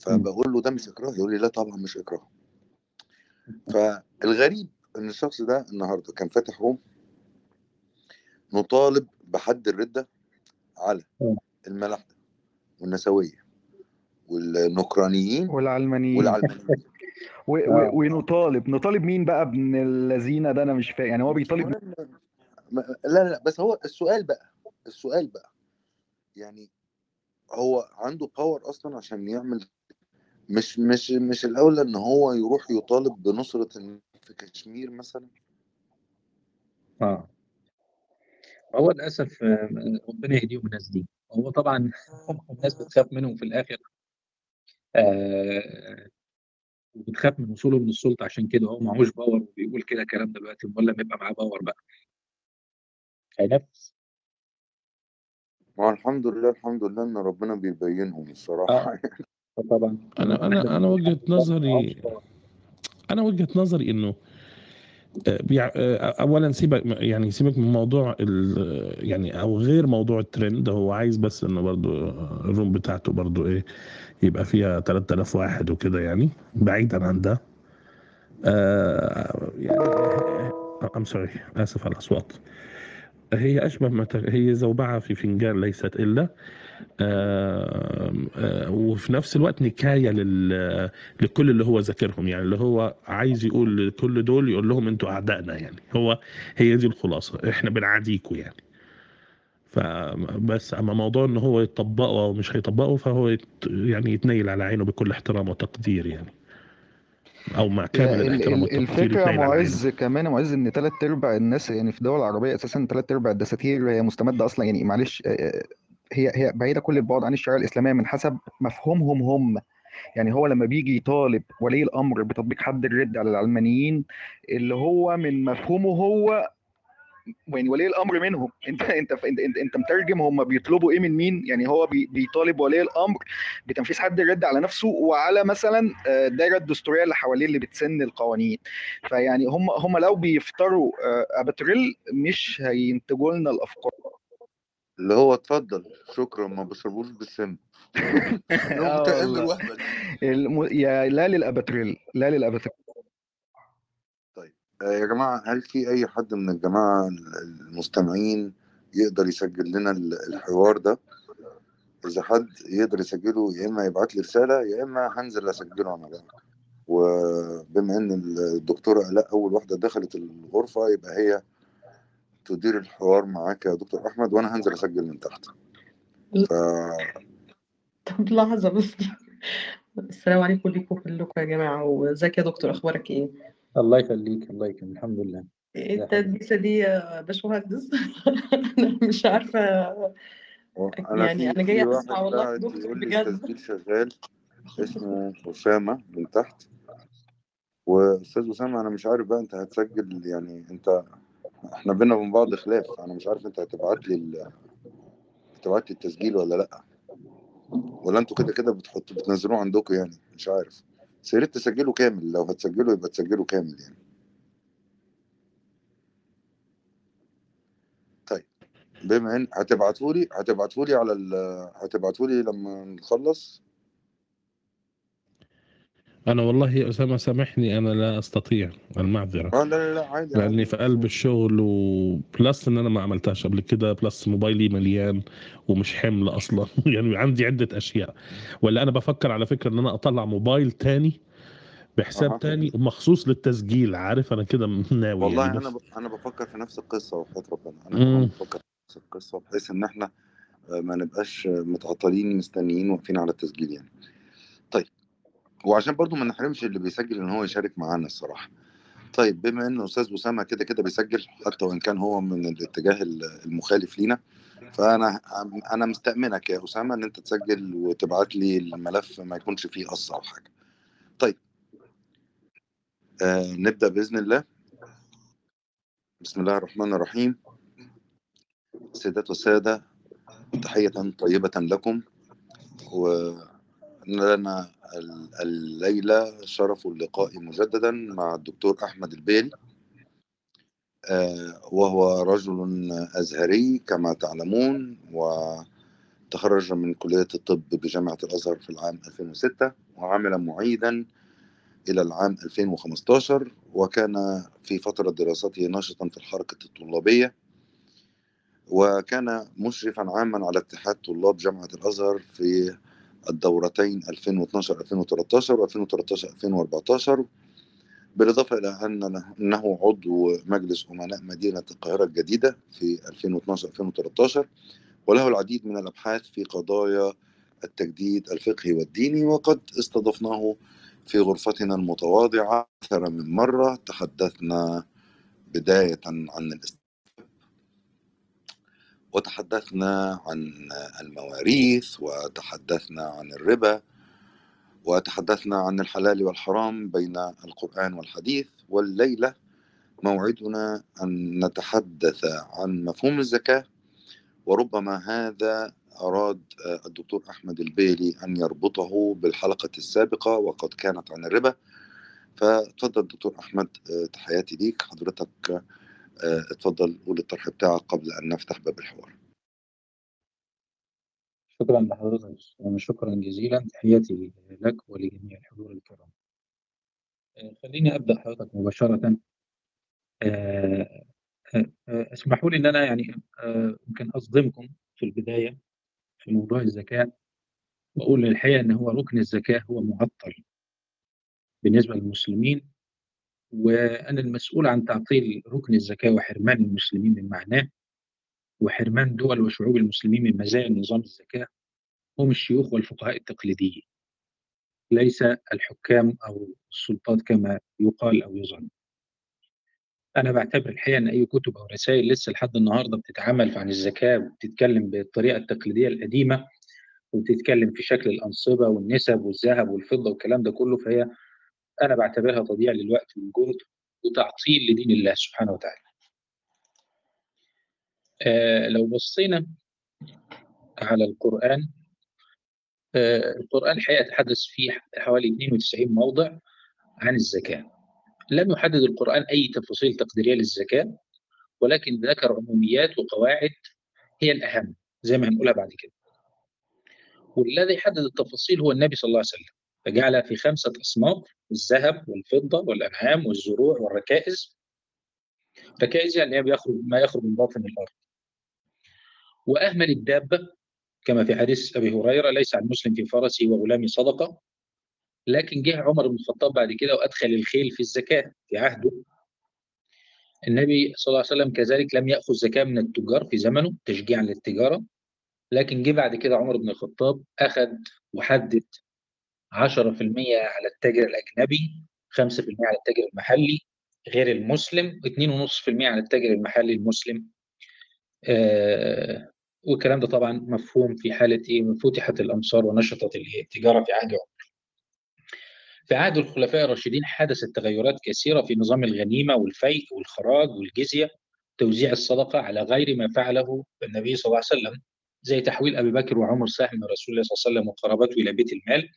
فبقول له ده مش إكراه يقول لي لا طبعا مش إكراه. فالغريب إن الشخص ده النهارده كان فاتح روم نطالب بحد الردة على آه. الملاحده والنسوية والنكرانيين والعلمانيين. والعلمانيين. و- آه. و- ونطالب. نطالب مين بقى ابن الذين ده؟ أنا مش فاهم يعني هو بيطالب لا لا بس هو السؤال بقى السؤال بقى يعني هو عنده power أصلا عشان يعمل مش مش مش الاولى إن هو يروح يطالب الناس في كشمير مثلا؟ آه. هو للأسف آه، ربنا يهديهم الناس دي. هو طبعا الناس بتخاف منهم في الآخر. آه وبتخاف من وصوله من السلطة. عشان كده هو معهوش power وبيقول كده كلام دلوقتي. امال لما يبقى معاه power بقى. هينفذ ما الحمد لله الحمد لله إن ربنا بيبينهم الصراحة آه. طبعا. أنا أنا أنا وجهة نظري أنا وجهة نظري إنه آه، آه، اولا سيبك يعني سيبك من موضوع يعني أو غير موضوع الترند هو عايز بس إنه برضو الروم بتاعته برضو إيه يبقى فيها 3000 واحد وكده يعني بعيدا عن ده. آه يعني I'm sorry آسف على الأصوات. هي أشبه ما هي زوبعة في فنجان ليست إلا آه آه وفي نفس الوقت نكاية لل لكل اللي هو ذاكرهم. يعني اللي هو عايز يقول لكل دول يقول لهم أنتوا أعدائنا يعني. هو هي دي الخلاصة. إحنا بنعاديكوا يعني. فبس أما موضوع إن هو يطبقه أو مش هيطبقه فهو يت يعني يتنيل على عينه بكل احترام وتقدير يعني. أو مع كامل ال- الاحترام ال- والتقدير الفكرة معز كمان معز إن ثلاث أرباع الناس يعني في الدول العربية أساسا ثلاث أرباع الدساتير هي مستمدة أصلا. يعني معلش آه، هي هي بعيدة كل البعد عن الشريعة الإسلامية من حسب مفهومهم هم. يعني هو لما بيجي يطالب ولي الأمر بتطبيق حد الرد على العلمانيين اللي هو من مفهومه هو يعني ولي الأمر منهم. انت انت انت انت, مترجم هم بيطلبوا إيه من مين؟ يعني هو بي بيطالب ولي الأمر بتنفيذ حد الرد على نفسه وعلى مثلا آه، الدائره الدستورية اللي حواليه اللي بتسن القوانين. فيعني هم هم لو بيفطروا آه، أباتريل مش هينتجوا لنا الأفكار. اللي هو اتفضل. شكرا ما بشربوش بالسم. آه الم... يا لا للأباتريل لا للأباتريل. آه، يا جماعة هل في أي حد من الجماعة المستمعين يقدر يسجل لنا ال- الحوار ده؟ إذا حد يقدر يسجله يا إما يبعت لي رسالة يا إما هنزل أسجله أنا بقى. وبما إن الدكتورة آلاء أول واحدة دخلت الغرفة يبقى هي تدير الحوار معاك يا دكتور أحمد وأنا هنزل أسجل من تحت. ف طب لحظة بس. السلام عليكم ليكم كلكم يا جماعة وإزيك يا دكتور؟ أخبارك إيه؟ الله يخليك الله يخليك الحمد لله. إيه التدبيسة دي يا باشمهندس؟ أنا مش عارفة. أنا يعني جاية واحد أسمع والله دكتور بجد. التسجيل شغال اسمه أسامة من تحت. وأستاذ أسامة أنا مش عارف بقى أنت هتسجل يعني أنت إحنا بينا وبين بعض خلاف. أنا مش عارف انت هتبعت لي ال... هتبعت لي التسجيل ولا لأ. ولا أنتوا كده كده بتحطوا بتنزلوه عندكم يعني؟ مش عارف. بس يا ريت تسجله كامل. لو هتسجله يبقى تسجله كامل يعني. طيب. بما ان هتبعتوا لي هتبعتوا لي على ال... هتبعتوا لي لما نخلص؟ أنا والله يا أسامة سامحني أنا لا أستطيع المعذرة. آه لا لا لا عادي لأني في قلب الشغل و plus إن أنا ما عملتهاش قبل كده plus موبايلي مليان ومش حمل أصلا. يعني عندي عدة أشياء. ولا أنا بفكر على فكرة إن أنا أطلع موبايل تاني بحساب أها. تاني مخصوص للتسجيل عارف؟ أنا كده ناوي والله يعني أنا ب... أنا بفكر في نفس القصة وحياة ربنا. أنا مم. بفكر في نفس القصة بحيث إن إحنا آه، ما نبقاش آه، متعطلين مستنيين واقفين على التسجيل يعني. وعشان برضو ما نحرمش اللي بيسجل إن هو يشارك معانا الصراحة. طيب بما ان أستاذ أسامة كده كده بيسجل حتى وإن كان هو من الاتجاه ال- المخالف لينا فأنا أنا مستأمنك يا أسامة إن أنت تسجل وتبعت لي الملف ما يكونش فيه قص أو حاجة. طيب. آه نبدأ بإذن الله. بسم الله الرحمن الرحيم. سيدات والساده تحية طيبة لكم. ولنا ال- الليلة شرف اللقاء مجددا مع الدكتور أحمد البيلي آه، وهو رجل أزهري كما تعلمون وتخرج من كلية الطب بجامعة الأزهر في العام 2006 وعمل معيدا إلى العام 2015 وكان في فترة دراسته ناشطا في الحركة الطلابية وكان مشرفا عاما على اتحاد طلاب جامعة الأزهر في الدورتين 2012-2013 و2013-2014 بالإضافة إلى أن أنه عضو مجلس أمناء مدينة القاهرة الجديدة في 2012-2013 وله العديد من الأبحاث في قضايا التجديد الفقهي والديني وقد استضفناه في غرفتنا المتواضعة أكثر من مرة. تحدثنا بداية عن الاست... وتحدثنا عن المواريث وتحدثنا عن الربا وتحدثنا عن الحلال والحرام بين القرآن والحديث. والليلة موعدنا أن نتحدث عن مفهوم الزكاة. وربما هذا أراد الدكتور أحمد البيلي أن يربطه بالحلقة السابقة وقد كانت عن الربا. فتفضل دكتور أحمد تحياتي ليك. حضرتك اتفضل قول الطرح بتاعك قبل أن نفتح باب الحوار. شكرا لحضرتك شكرا جزيلا. تحياتي لك ولجميع الحضور الكرام. خليني أبدأ حضرتك مباشرة. اسمحوا لي إن أنا يعني يمكن أصدمكم في البداية في موضوع الزكاة. وأقول الحقيقة إن هو ركن الزكاة هو معطل بالنسبة للمسلمين. وأنا المسؤول عن تعطيل ركن الزكاة وحرمان المسلمين من معناه وحرمان دول وشعوب المسلمين من مزايا نظام الزكاة هم الشيوخ والفقهاء التقليديين. ليس الحكام أو السلطات كما يقال أو يظن. أنا بعتبر الحقيقة إن أي كتب أو رسائل لسه لحد النهارده بتتعمل عن الزكاة وبتتكلم بالطريقة التقليدية القديمة وبتتكلم في شكل الأنصبة والنسب والذهب والفضة والكلام ده كله فهي أنا بعتبرها تضييع للوقت والجهد وتعطيل لدين الله سبحانه وتعالى. آه لو بصينا على القرآن آه القرآن الحقيقة تحدث فيه حوالي 92 موضع عن الزكاة. لم يحدد القرآن أي تفاصيل تقديرية للزكاة ولكن ذكر عموميات وقواعد هي الأهم زي ما هنقولها بعد كده والذي حدد التفاصيل هو النبي صلى الله عليه وسلم فجعل في خمسة أصناف الذهب والفضة والأنعام والزروع والركائز. ركائز يعني بيخرج ما يخرج من باطن الأرض. وأهمل الدابة كما في حديث أبي هريرة ليس على المسلم في فرسه وغلامه صدقة. لكن جه عمر بن الخطاب بعد كده وأدخل الخيل في الزكاة في عهده. النبي صلى الله عليه وسلم كذلك لم يأخذ زكاة من التجار في زمنه تشجيعا للتجارة. لكن جه بعد كده عمر بن الخطاب أخذ وحدد 10% على التاجر الأجنبي 5% على التاجر المحلي غير المسلم 2.5% على التاجر المحلي المسلم. آه والكلام ده طبعا مفهوم في حالة إيه؟ فتحت الأمصار ونشطت التجارة في عهد عمر. في عهد الخلفاء الراشدين حدثت تغيرات كثيرة في نظام الغنيمة والفيء والخراج والجزية توزيع الصدقة على غير ما فعله النبي صلى الله عليه وسلم زي تحويل أبي بكر وعمر سهم من رسول الله صلى الله عليه وسلم وقرابته إلى بيت المال.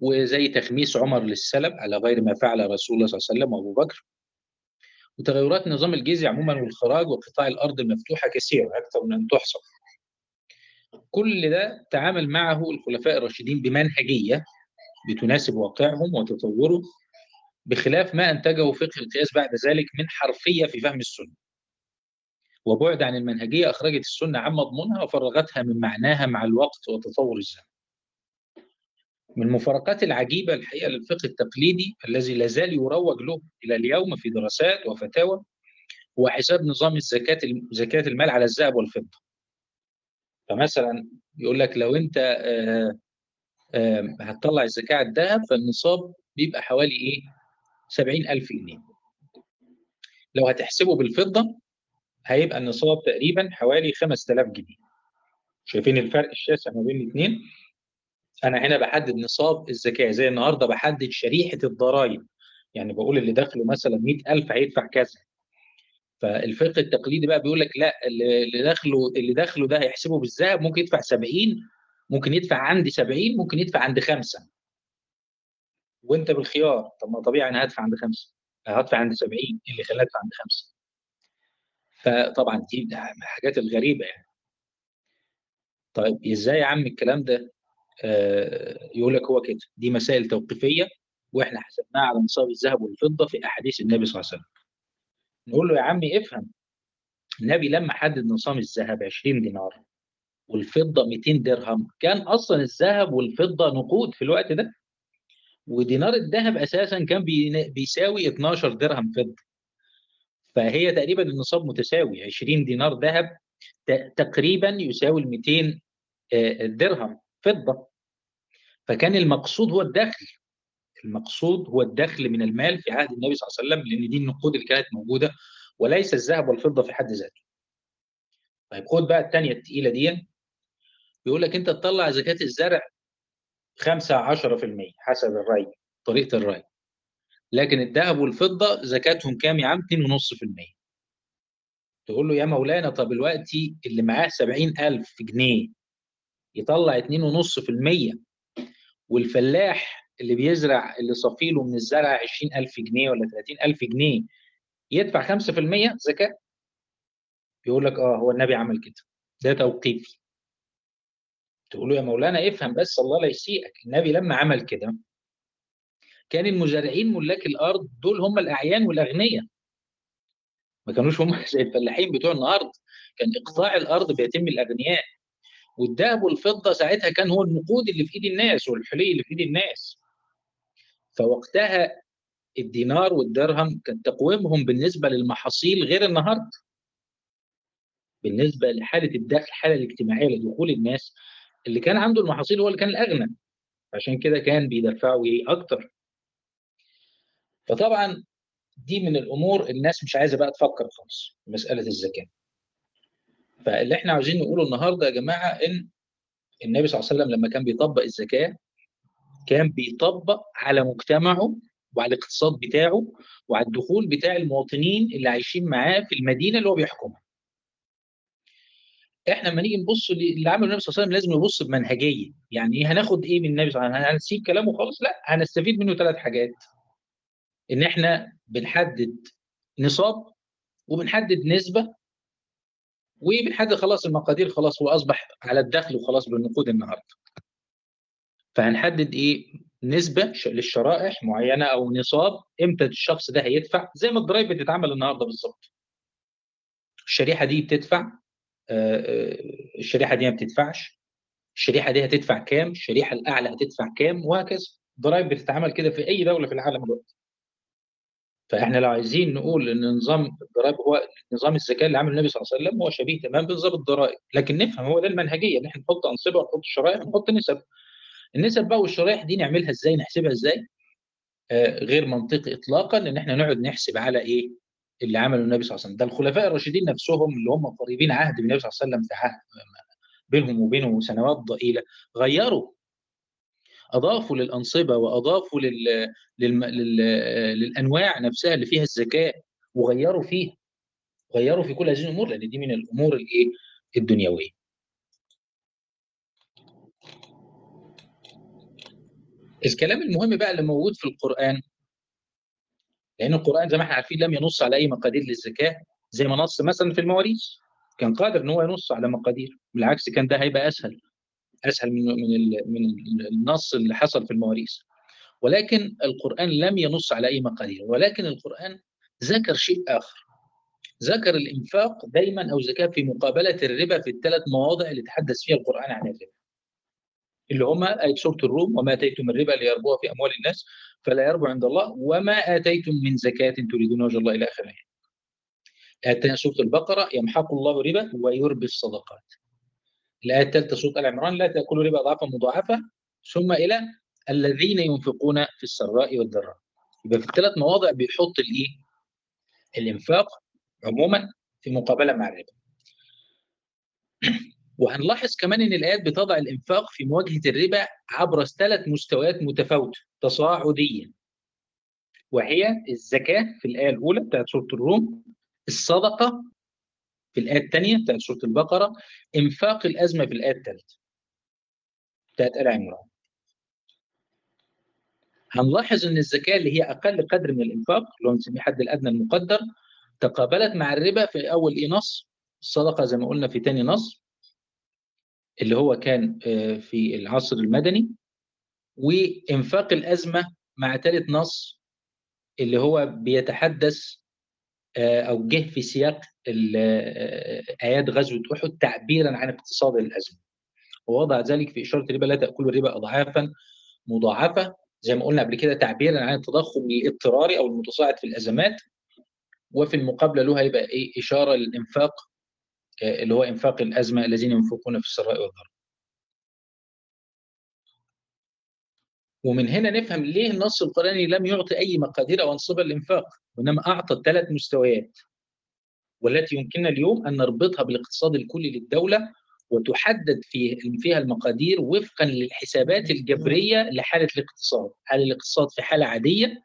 وزي تخميس عمر للسلب على غير ما فعل رسول الله صلى الله عليه وسلم وأبو بكر وتغيرات نظام الجزية عموما والخراج وقطاع الأرض المفتوحة كثيرة أكثر من أن تحصى كل ده تعامل معه الخلفاء الراشدين بمنهجية بتناسب واقعهم وتطوره بخلاف ما أنتجه فقه القياس بعد ذلك من حرفية في فهم السنة. وبعد عن المنهجية أخرجت السنة عن مضمونها وفرغتها من معناها مع الوقت وتطور الزمن. من المفارقات العجيبة الحقيقة للفقه التقليدي الذي لا زال يروج له إلى اليوم في دراسات وفتاوى هو حساب نظام الزكاة زكاة المال على الذهب والفضة. فمثلا يقول لك لو أنت آه هتطلع الزكاة على الذهب فالنصاب بيبقى حوالي إيه؟ 70000 جنيه. لو هتحسبه بالفضة هيبقى النصاب تقريبا حوالي 5000 جنيه. شايفين الفرق الشاسع ما بين الاثنين؟ أنا هنا بحدد نصاب الزكاة زي النهارده بحدد شريحة الضرائب. يعني بقول اللي دخله مثلا 100000 هيدفع كذا. فالفقه التقليدي بقى بيقول لك لا اللي دخله اللي دخله ده هيحسبه بالذهب ممكن يدفع 70 ممكن يدفع عندي 70 ممكن يدفع عند خمسة. وأنت بالخيار طب ما طبيعي أنا هدفع عند خمسة. هدفع عند 70 اللي خلاه أدفع عند خمسة؟ فطبعا دي حاجات الغريبة يعني. طيب إزاي يا عم الكلام ده؟ يقول لك هو كده. دي مسائل توقيفية وإحنا حسبناها على نصاب الذهب والفضة في أحاديث النبي صلى الله عليه وسلم. نقول له يا عمي افهم. النبي لما حدد نصاب الذهب 20 دينار والفضة 200 درهم كان أصلا الذهب والفضة نقود في الوقت ده. ودينار الذهب أساسا كان بي- بيساوي 12 درهم فضة. فهي تقريبا النصاب متساوي. 20 دينار ذهب تقريبا يساوي ال 200 آه، درهم فضة. فكان المقصود هو الدخل المقصود هو الدخل من المال في عهد النبي صلى الله عليه وسلم لأن دي النقود اللي كانت موجودة وليس الذهب والفضة في حد ذاته. طيب خد بقى الثانية الثقيله دي بيقول لك أنت تطلع زكاة الزرع 5 10% حسب الري طريقة الري. لكن الذهب والفضة زكاتهم كام يا عم 2.5%. تقول له يا مولانا طب دلوقتي اللي معاه 70000 جنيه يطلع 2.5% والفلاح اللي بيزرع اللي صافيله من الزرع 20000 جنيه ولا 30000 جنيه يدفع 5% زكاة؟ يقول لك آه هو النبي عمل كده. ده توقيفي. تقول له يا مولانا افهم بس الله لا يسيئك. النبي لما عمل كده كان المزارعين ملاك الأرض دول هم الأعيان والأغنياء. ما كانوش هم زي الفلاحين بتوع النهارده. كان إقطاع الأرض بيتم الأغنياء. والذهب والفضه ساعتها كان هو النقود اللي في إيد الناس والحلي اللي في إيد الناس. فوقتها الدينار والدرهم كان تقويمهم بالنسبة للمحاصيل غير النهارده. بالنسبة لحالة الدخل الحالة الاجتماعية لدخول الناس اللي كان عنده المحاصيل هو اللي كان الأغنى. عشان كده كان بيدفعوا إيه؟ أكتر. فطبعا دي من الأمور الناس مش عايزة بقى تفكر خالص مسألة الزكاة. فاللي إحنا عاوزين نقوله النهارده يا جماعة إن النبي صلى الله عليه وسلم لما كان بيطبق الزكاة كان بيطبق على مجتمعه وعلى الاقتصاد بتاعه وعلى الدخول بتاع المواطنين اللي عايشين معاه في المدينة اللي هو بيحكمها. إحنا لما نيجي نبص اللي عمله النبي صلى الله عليه وسلم لازم نبص بمنهجية، يعني إيه هناخد إيه من النبي صلى الله عليه وسلم؟ هنسيب كلامه خالص؟ لأ هنستفيد منه ثلاث حاجات. إن إحنا بنحدد نصاب وبنحدد نسبة وبنحدد خلاص المقادير خلاص هو أصبح على الدخل وخلاص بالنقود النهارده. فهنحدد إيه؟ نسبة للشرائح معينة أو نصاب إمتى الشخص ده هيدفع زي ما الضرايب بتتعمل النهارده بالظبط. الشريحة دي بتدفع آه، آه، الشريحة دي ما بتدفعش الشريحة دي هتدفع كام الشريحة الأعلى هتدفع كام وهكذا الضرايب بتتعمل كده في أي دولة في العالم دلوقتي فإحنا لو عايزين نقول إن نظام الضرائب هو نظام الزكاة اللي عمله النبي صلى الله عليه وسلم هو شبيه تمام بنظام الضرائب. لكن نفهم هو ده المنهجية إن إحنا نحط أنصبة ونحط شرائح ونحط نسب. النسب بقى والشرائح دي نعملها إزاي؟ نحسبها إزاي؟ آه غير منطقي اطلاقا إن إحنا نقعد نحسب على إيه؟ اللي عمله النبي صلى الله عليه وسلم. ده الخلفاء الراشدين نفسهم اللي هم قريبين عهد بالنبي صلى الله عليه وسلم في عهد بينهم وبينه سنوات ضئيلة غيروا اضافوا للأنصبة واضافوا لل... لل... لل... للأنواع نفسها اللي فيها الزكاه وغيروا فيها غيروا في كل هذه الأمور لأن دي من الأمور الايه الدنيوية. الكلام المهم بقى اللي موجود في القرآن لأن القرآن زي ما إحنا عارفين لم ينص على أي مقادير للزكاه زي ما نص مثلا في المواريث. كان قادر إن هو ينص على مقادير بالعكس كان ده هيبقى أسهل. أسهل من من من النص اللي حصل في المواريث ولكن القرآن لم ينص على أي مقادير ولكن القرآن ذكر شيء آخر ذكر الإنفاق دايما أو الزكاه في مقابلة الربا في الثلاث مواضع اللي تحدث فيها القرآن عن الربا اللي هما آية سورة الروم وما آتيتم من ربا ليربو في أموال الناس فلا يربو عند الله وما آتيتم من زكاة تريدون وجه الله إلى آخر الآية. الثانية سورة البقرة يمحق الله ربا ويربي الصدقات. الآية الثالثة سورة آل عمران لا تأكلوا ربا أضعافا مضاعفة ثم إلى الذين ينفقون في السراء والضراء. يبقى في الثلاث مواضع بيحط الإيه؟ الإنفاق عموما في مقابلة مع الربا. وهنلاحظ كمان إن الآيات بتضع الإنفاق في مواجهة الربا عبر ثلاث مستويات متفاوتة تصاعديا وهي الزكاة في الآية الأولى بتاعت سورة الروم الصدقة في الآية الثانية بتاعت سورة البقرة إنفاق الأزمة في الآية الثالثة بتاعت آل عمران. هنلاحظ إن الزكاه اللي هي أقل قدر من الإنفاق اللي هو بنسميه حد الأدنى المقدر تقابلت مع الربا في أول إيه نص الصدقه زي ما قلنا في ثاني نص اللي هو كان آه، في العصر المدني وإنفاق الأزمة مع ثالث نص اللي هو بيتحدث آه، أو جه في سياق آه، آيات غزوة أحد تعبيرا عن اقتصاد الأزمة. ووضع ذلك في إشارة الربا لا تأكلوا الربا أضعافا مضاعفة زي ما قلنا قبل كده تعبيرا عن التضخم الاضطراري أو المتصاعد في الأزمات. وفي المقابلة له هيبقى إيه؟ إشارة للإنفاق آه، اللي هو إنفاق الأزمة الذين ينفقون في السراء والضراء. ومن هنا نفهم ليه النص القرآني لم يعطي أي مقادير أو أنصبة للإنفاق وإنما أعطى ثلاث مستويات والتي يمكننا اليوم أن نربطها بالاقتصاد الكلي للدولة وتحدد فيه فيها المقادير وفقا للحسابات الجبرية لحالة الاقتصاد. هل الاقتصاد في حالة عادية؟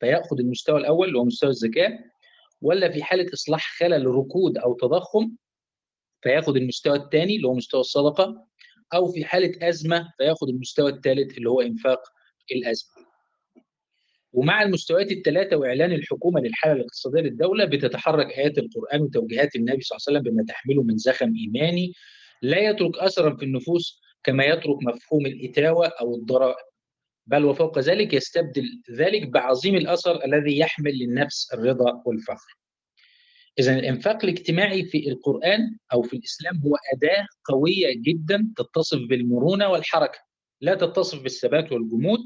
فيأخذ المستوى الأول اللي هو مستوى الزكاة ولا في حالة إصلاح خلل ركود أو تضخم؟ فياخد المستوى الثاني اللي هو مستوى الصدقة أو في حالة أزمة فياخد المستوى الثالث اللي هو إنفاق الأزمة. ومع المستويات الثلاثة وإعلان الحكومة للحالة الاقتصادية للدولة بتتحرك آيات القرآن وتوجيهات النبي صلى الله عليه وسلم بما تحمله من زخم إيماني. لا يترك أثرا في النفوس كما يترك مفهوم الإتاوة أو الضرائب. بل وفوق ذلك يستبدل ذلك بعظيم الأثر الذي يحمل للنفس الرضا والفخر. إذا الإنفاق الاجتماعي في القرآن أو في الإسلام هو أداة قوية جدا تتصف بالمرونة والحركة لا تتصف بالثبات والجمود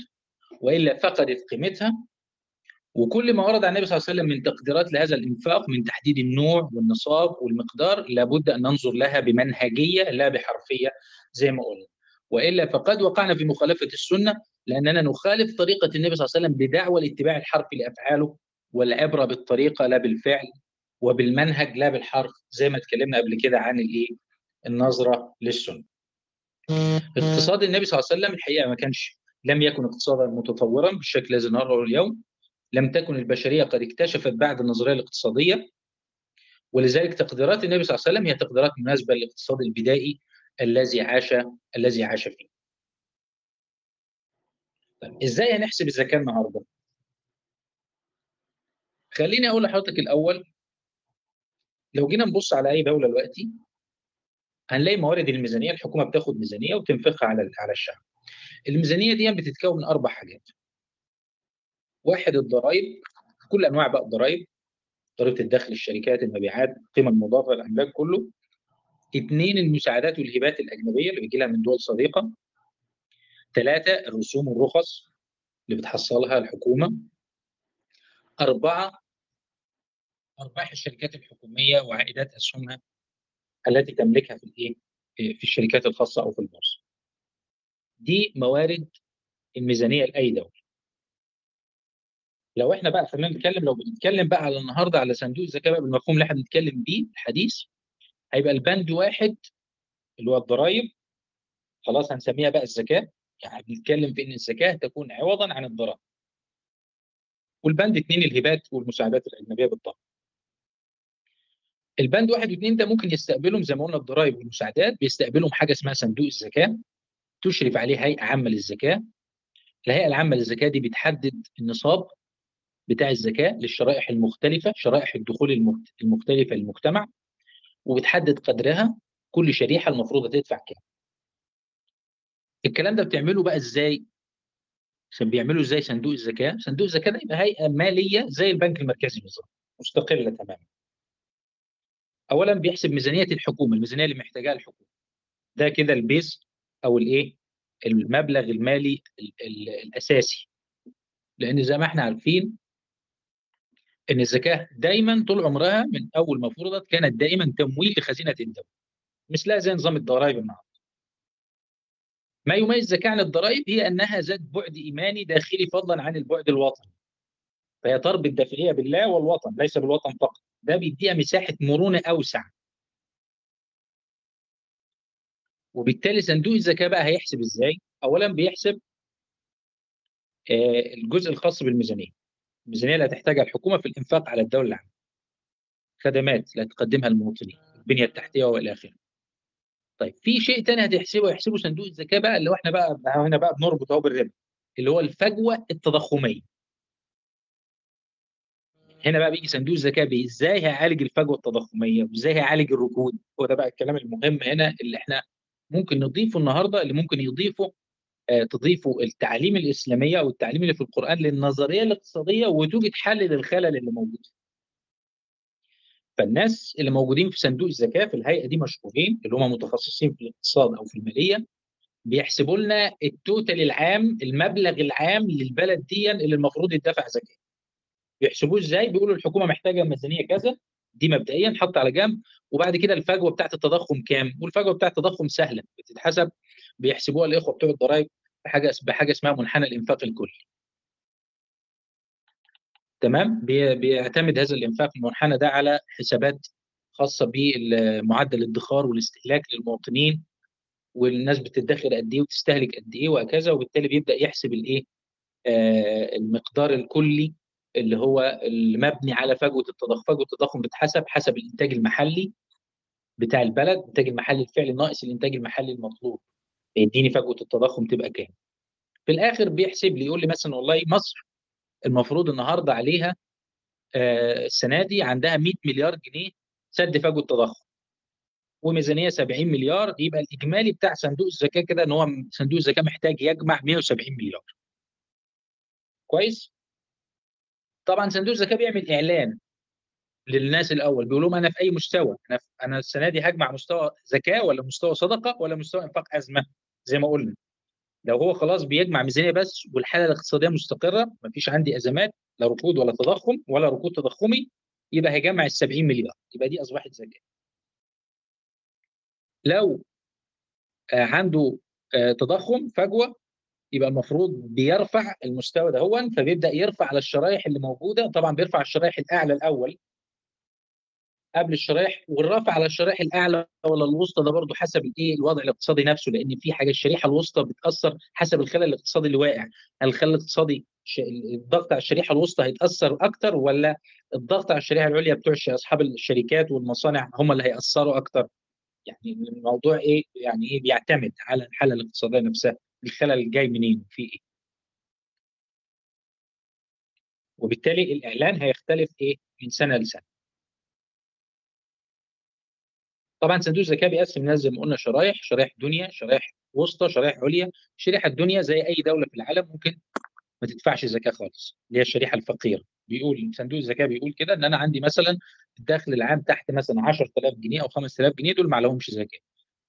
وإلا فقدت قيمتها. وكل ما ورد عن النبي صلى الله عليه وسلم من تقديرات لهذا الإنفاق من تحديد النوع والنصاب والمقدار لابد أن ننظر لها بمنهجية لا بحرفية زي ما قلنا. وإلا فقد وقعنا في مخالفة السنة لأننا نخالف طريقة النبي صلى الله عليه وسلم بدعوى الاتباع الحرفي لأفعاله والعبرة بالطريقة لا بالفعل. وبالمنهج لا بالحرف زي ما اتكلمنا قبل كده عن الإيه؟ النظرة للسنة. اقتصاد النبي صلى الله عليه وسلم الحقيقة ما كانش لم يكن اقتصادا متطورا بالشكل الذي نراه اليوم. لم تكن البشرية قد اكتشفت بعد النظرية الاقتصادية. ولذلك تقديرات النبي صلى الله عليه وسلم هي تقديرات مناسبة للاقتصاد البدائي الذي عاش الذي عاش فيه. طيب إزاي هنحسب الزكاة النهارده؟ خليني أقول لحضرتك الأول لو جينا نبص على أي دولة دلوقتي هنلاقي موارد الميزانية الحكومة بتاخد ميزانية وتنفقها على على الشعب. الميزانية دي بتتكون من أربع حاجات. واحد الضرائب كل أنواع بقى الضرائب ضريبه الدخل الشركات المبيعات القيمه المضافه الأملاك كله. اثنين المساعدات والهبات الأجنبية اللي بيجي لها من دول صديقة. ثلاثة الرسوم والرخص اللي بتحصلها الحكومة. أربعة أرباح الشركات الحكومية وعائدات أسهمها التي تملكها في الإيه؟ في الشركات الخاصة أو في البورصه. دي موارد الميزانية لأي دولة. لو إحنا بقى خلينا نتكلم لو بنتكلم بقى على النهارده على صندوق الزكاه بقى بالمفهوم اللي إحنا بنتكلم بيه الحديث هيبقى البند واحد اللي هو الضرائب خلاص هنسميها بقى الزكاه يعني بنتكلم في إن الزكاه تكون عوضا عن الضرائب. والبند اثنين الهبات والمساعدات الأجنبية بالطبع. البند واحد واثنين ده ممكن يستقبلهم زي ما قلنا الضرائب والمساعدات بيستقبلهم حاجة اسمها صندوق الزكاة تشرف عليه هيئة عامة للزكاة. الهيئة العامة للزكاة دي بتحدد النصاب بتاع الزكاة للشرائح المختلفة، شرائح الدخول المختلفة للمجتمع وبتحدد قدرها كل شريحة المفروض تدفع كام. الكلام ده بتعمله بقى إزاي؟ عشان بيعملوا إزاي صندوق الزكاة؟ صندوق الزكاة ده يبقى هيئة مالية زي البنك المركزي بالظبط مستقلة تماما. اولا بيحسب ميزانية الحكومة الميزانية اللي محتاجاها الحكومة. ده كده البيز أو الإيه؟ المبلغ المالي ال ال الأساسي. لأن زي ما إحنا عارفين إن الزكاة دايما طول عمرها من أول ما فرضت كانت دائما تمويل لخزينة الدولة. مثلها زي نظام الضرائب النهارده. ما يميز الزكاة عن الضرائب هي أنها ذات بعد إيماني داخلي فضلا عن البعد الوطني. فهي تربط داخليه بالله والوطن ليس بالوطن فقط. ده بيديها مساحة مرونة أوسع. وبالتالي صندوق الزكاة بقى هيحسب إزاي؟ اولا بيحسب آه الجزء الخاص بالميزانية. الميزانية اللي هتحتاجها الحكومة في الإنفاق على الدولة العامة. خدمات اللي هتقدمها المواطنين البنية التحتية وإلى آخره. طيب في شيء ثاني هتحسبه يحسبه صندوق الزكاة بقى اللي هو إحنا بقى هنا بقى بنربط أهو بالربا اللي هو الفجوة التضخمية. هنا بقى بيجي صندوق الزكاه إزاي هيعالج الفجوة التضخمية؟ وإزاي هيعالج الركود؟ هو ده بقى الكلام المهم هنا اللي إحنا ممكن نضيفه النهارده اللي ممكن يضيفه آه، تضيفوا التعاليم الإسلامية أو التعليم اللي في القرآن للنظرية الاقتصادية وتوجد حل للخلل اللي موجود. فالناس اللي موجودين في صندوق الزكاه في الهيئة دي مشهورين اللي هم متخصصين في الاقتصاد أو في المالية بيحسبوا لنا التوتال العام المبلغ العام للبلد دي اللي المفروض يدفع زكاه بيحسبوه إزاي؟ بيقولوا الحكومة محتاجة ميزانية كذا دي مبدئيا حط على جنب وبعد كده الفجوة بتاعت التضخم كام؟ والفجوة بتاعت التضخم سهلة بتتحسب بيحسبوها الإخوة بتوع الضرايب بحاجة بحاجة اسمها منحنى الإنفاق الكلي. تمام؟ بي- بيعتمد هذا الإنفاق المنحنى ده على حسابات خاصة بمعدل الادخار والاستهلاك للمواطنين والناس بتدخر قد إيه وتستهلك قد إيه وهكذا وبالتالي بيبدأ يحسب الإيه؟ آه المقدار الكلي اللي هو المبني على فجوة التضخم. فجوة التضخم بتحسب حسب الإنتاج المحلي بتاع البلد الانتاج المحلي الفعلي ناقص الإنتاج المحلي المطلوب. يديني فجوة التضخم تبقى كام؟ في الآخر بيحسب لي يقول لي مثلا والله مصر المفروض النهارده عليها آه، السنة دي عندها 100 مليار جنيه سد فجوة التضخم. وميزانية 70 مليار يبقى الإجمالي بتاع صندوق الزكاة كده إن هو صندوق الزكاة محتاج يجمع 170 مليار. كويس؟ طبعا صندوق الزكاة بيعمل إعلان للناس الأول بيقول لهم أنا في أي مستوى؟ أنا أنا السنة دي هجمع مستوى زكاة ولا مستوى صدقة ولا مستوى إنفاق أزمة؟ زي ما قلنا. لو هو خلاص بيجمع ميزانية بس والحالة الاقتصادية مستقرة مفيش عندي أزمات لا ركود ولا تضخم ولا ركود تضخمي يبقى هيجمع ال 70 مليار يبقى دي أصبحت زكاة. لو آه، عنده آه، تضخم فجوة يبقى المفروض بيرفع المستوى ده. هو فبيبدا يرفع على الشرايح اللي موجودة. طبعا بيرفع الشرايح الأعلى الأول قبل الشرايح والرفع على الشرايح الأعلى ولا الوسطى ده برضه حسب الإيه الوضع الاقتصادي نفسه لأن في حاجة الشريحة الوسطى بتأثر حسب الخلل الاقتصادي اللي واقع. هل الخلل الاقتصادي الضغط على الشريحة الوسطى هيتأثر أكتر ولا الضغط على الشريحة العليا بتوع أصحاب الشركات والمصانع هم اللي هيأثروا أكتر؟ يعني الموضوع إيه يعني إيه بيعتمد على الحالة الاقتصادية نفسها. الخلل جاي منين؟ وفي إيه؟ وبالتالي الإعلان هيختلف إيه؟ من سنة لسنة. طبعا صندوق الزكاه بيقسم الناس زي ما قلنا شرايح شرايح دنيا شرايح وسطى شرايح عليا. الشريحه الدنيا زي أي دولة في العالم ممكن ما تدفعش زكاة خالص اللي هي الشريحة الفقيرة. بيقول صندوق الزكاه بيقول كده إن أنا عندي مثلا الدخل العام تحت مثلا 10000 جنيه أو 5000 جنيه دول ما عليهمش زكاة.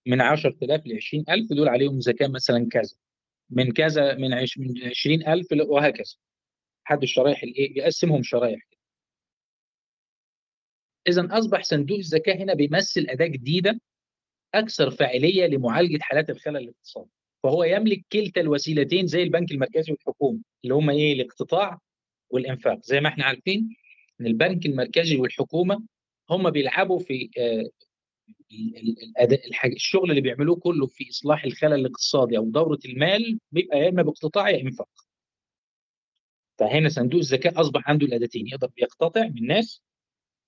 من 10000 ل 20000 دول عليهم زكاة مثلا كذا. من كذا من عش من 20000 ل- وهكذا. حد الشرايح الايه بيقسمهم شرايح اذا أصبح صندوق الزكاة هنا بيمثل أداة جديدة أكثر فاعلية لمعالجة حالات الخلل الاقتصادي. فهو يملك كلتا الوسيلتين زي البنك المركزي والحكومة اللي هم إيه الاقتطاع والإنفاق. زي ما إحنا عارفين إن البنك المركزي والحكومة هم بيلعبوا في ال- ال- الأداء الحاجة الشغل اللي بيعملوه كله في إصلاح الخلل الاقتصادي أو دورة المال بيبقى يا إما باقتطاع يا انفاق فهنا صندوق الزكاة أصبح عنده الأداتين يقدر بيقتطع من الناس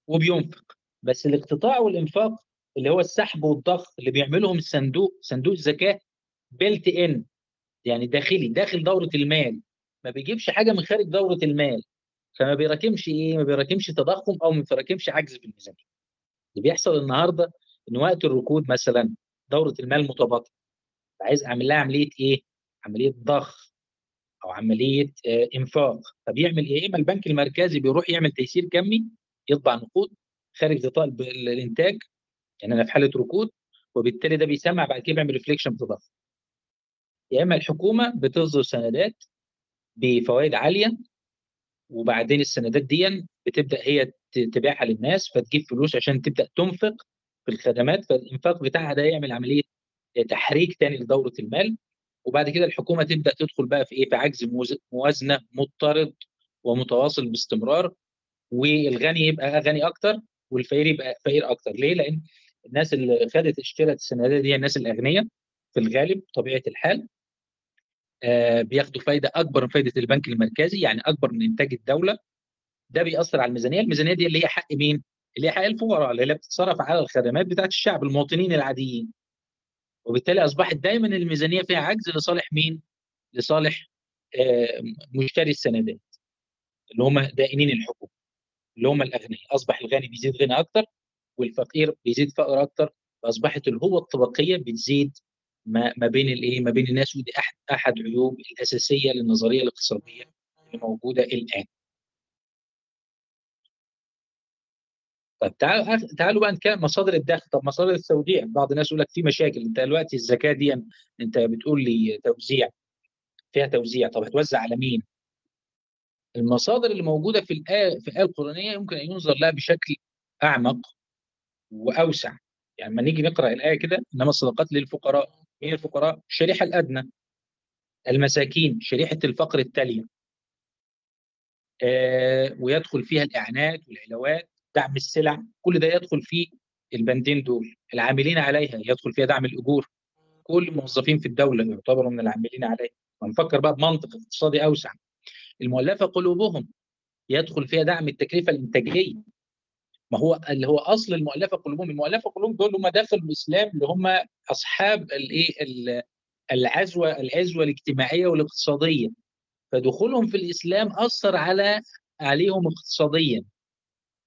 وبينفق. بس الاقتطاع والإنفاق اللي هو السحب والضخ اللي بيعملهم الصندوق صندوق الزكاة بيلت ان يعني داخلي داخل دورة المال. ما بيجيبش حاجة من خارج دورة المال. فما بيراكمش إيه؟ ما بيراكمش تضخم أو ما بيراكمش عجز في الميزانيه اللي بيحصل النهارده إن وقت الركود مثلا دورة المال متباطئة عايز أعمل لها عملية إيه؟ عملية ضخ أو عملية آه إنفاق. فبيعمل إيه؟ إما البنك المركزي بيروح يعمل تيسير كمي يطبع نقود خارج الب- الإنتاج يعني أنا في حالة ركود وبالتالي ده بيسمع بعد كده بيعمل ريفليكشن بتضخم يا إما الحكومة بتصدر سندات بفوائد عالية وبعدين السندات دي بتبدأ هي تبيعها للناس فتجيب فلوس عشان تبدأ تنفق في الخدمات فالإنفاق بتاعها ده يعمل عملية تحريك تاني لدورة المال وبعد كده الحكومة تبدأ تدخل بقى في إيه؟ في عجز موازنة مضطرد ومتواصل باستمرار والغني يبقى غني أكتر والفقير يبقى فقير أكتر. ليه؟ لأن الناس اللي خدت اشترت السندات دي الناس الأغنياء في الغالب طبيعة الحال. آه، بياخدوا فايدة أكبر من فايدة البنك المركزي يعني أكبر من إنتاج الدولة. ده بيأثر على الميزانية، الميزانية دي اللي هي حق مين؟ اللي هي حق الفقراء اللي هي بتتصرف على الخدمات بتاعت الشعب المواطنين العاديين. وبالتالي أصبحت دايما الميزانية فيها عجز لصالح مين؟ لصالح آه، مشتري السندات اللي هم دائنين الحكومة اللي هم الأغنياء، أصبح الغني بيزيد غنى أكتر والفقير بيزيد فقر أكتر فأصبحت الهوة الطبقية بتزيد ما ما بين الإيه ما بين الناس ودي احد أحد عيوب الأساسية للنظرية الاقتصادية اللي موجودة الآن طب تعالوا تعالوا بقى نتكلم مصادر الدخل. طب مصادر التوزيع بعض الناس يقول لك في مشاكل. انت دلوقتي الزكاة دي انت بتقول لي توزيع فيها توزيع. طب هتوزع على مين؟ المصادر اللي موجودة في الايه في الايه القرآنية يمكن أن ينظر لها بشكل أعمق وأوسع. يعني لما نيجي نقرأ الآية كده إنما الصدقات للفقراء. مين الفقراء؟ الشريحه الأدنى. المساكين شريحة الفقر التالية. آه ويدخل فيها الإعانات والعلاوات. دعم السلع كل ده يدخل فيه البندين دول العاملين عليها يدخل فيها دعم الأجور. كل الموظفين في الدولة يعتبروا من العاملين عليها. ونفكر بقى بمنطق اقتصادي أوسع. المؤلفة قلوبهم يدخل فيها دعم التكلفة الإنتاجية. ما هو اللي هو أصل المؤلفة قلوبهم المؤلفة قلوبهم دول هم داخل الإسلام اللي هم أصحاب الإيه؟ العزوة العزوة الاجتماعية والاقتصادية. فدخولهم في الإسلام أثر على عليهم اقتصاديا.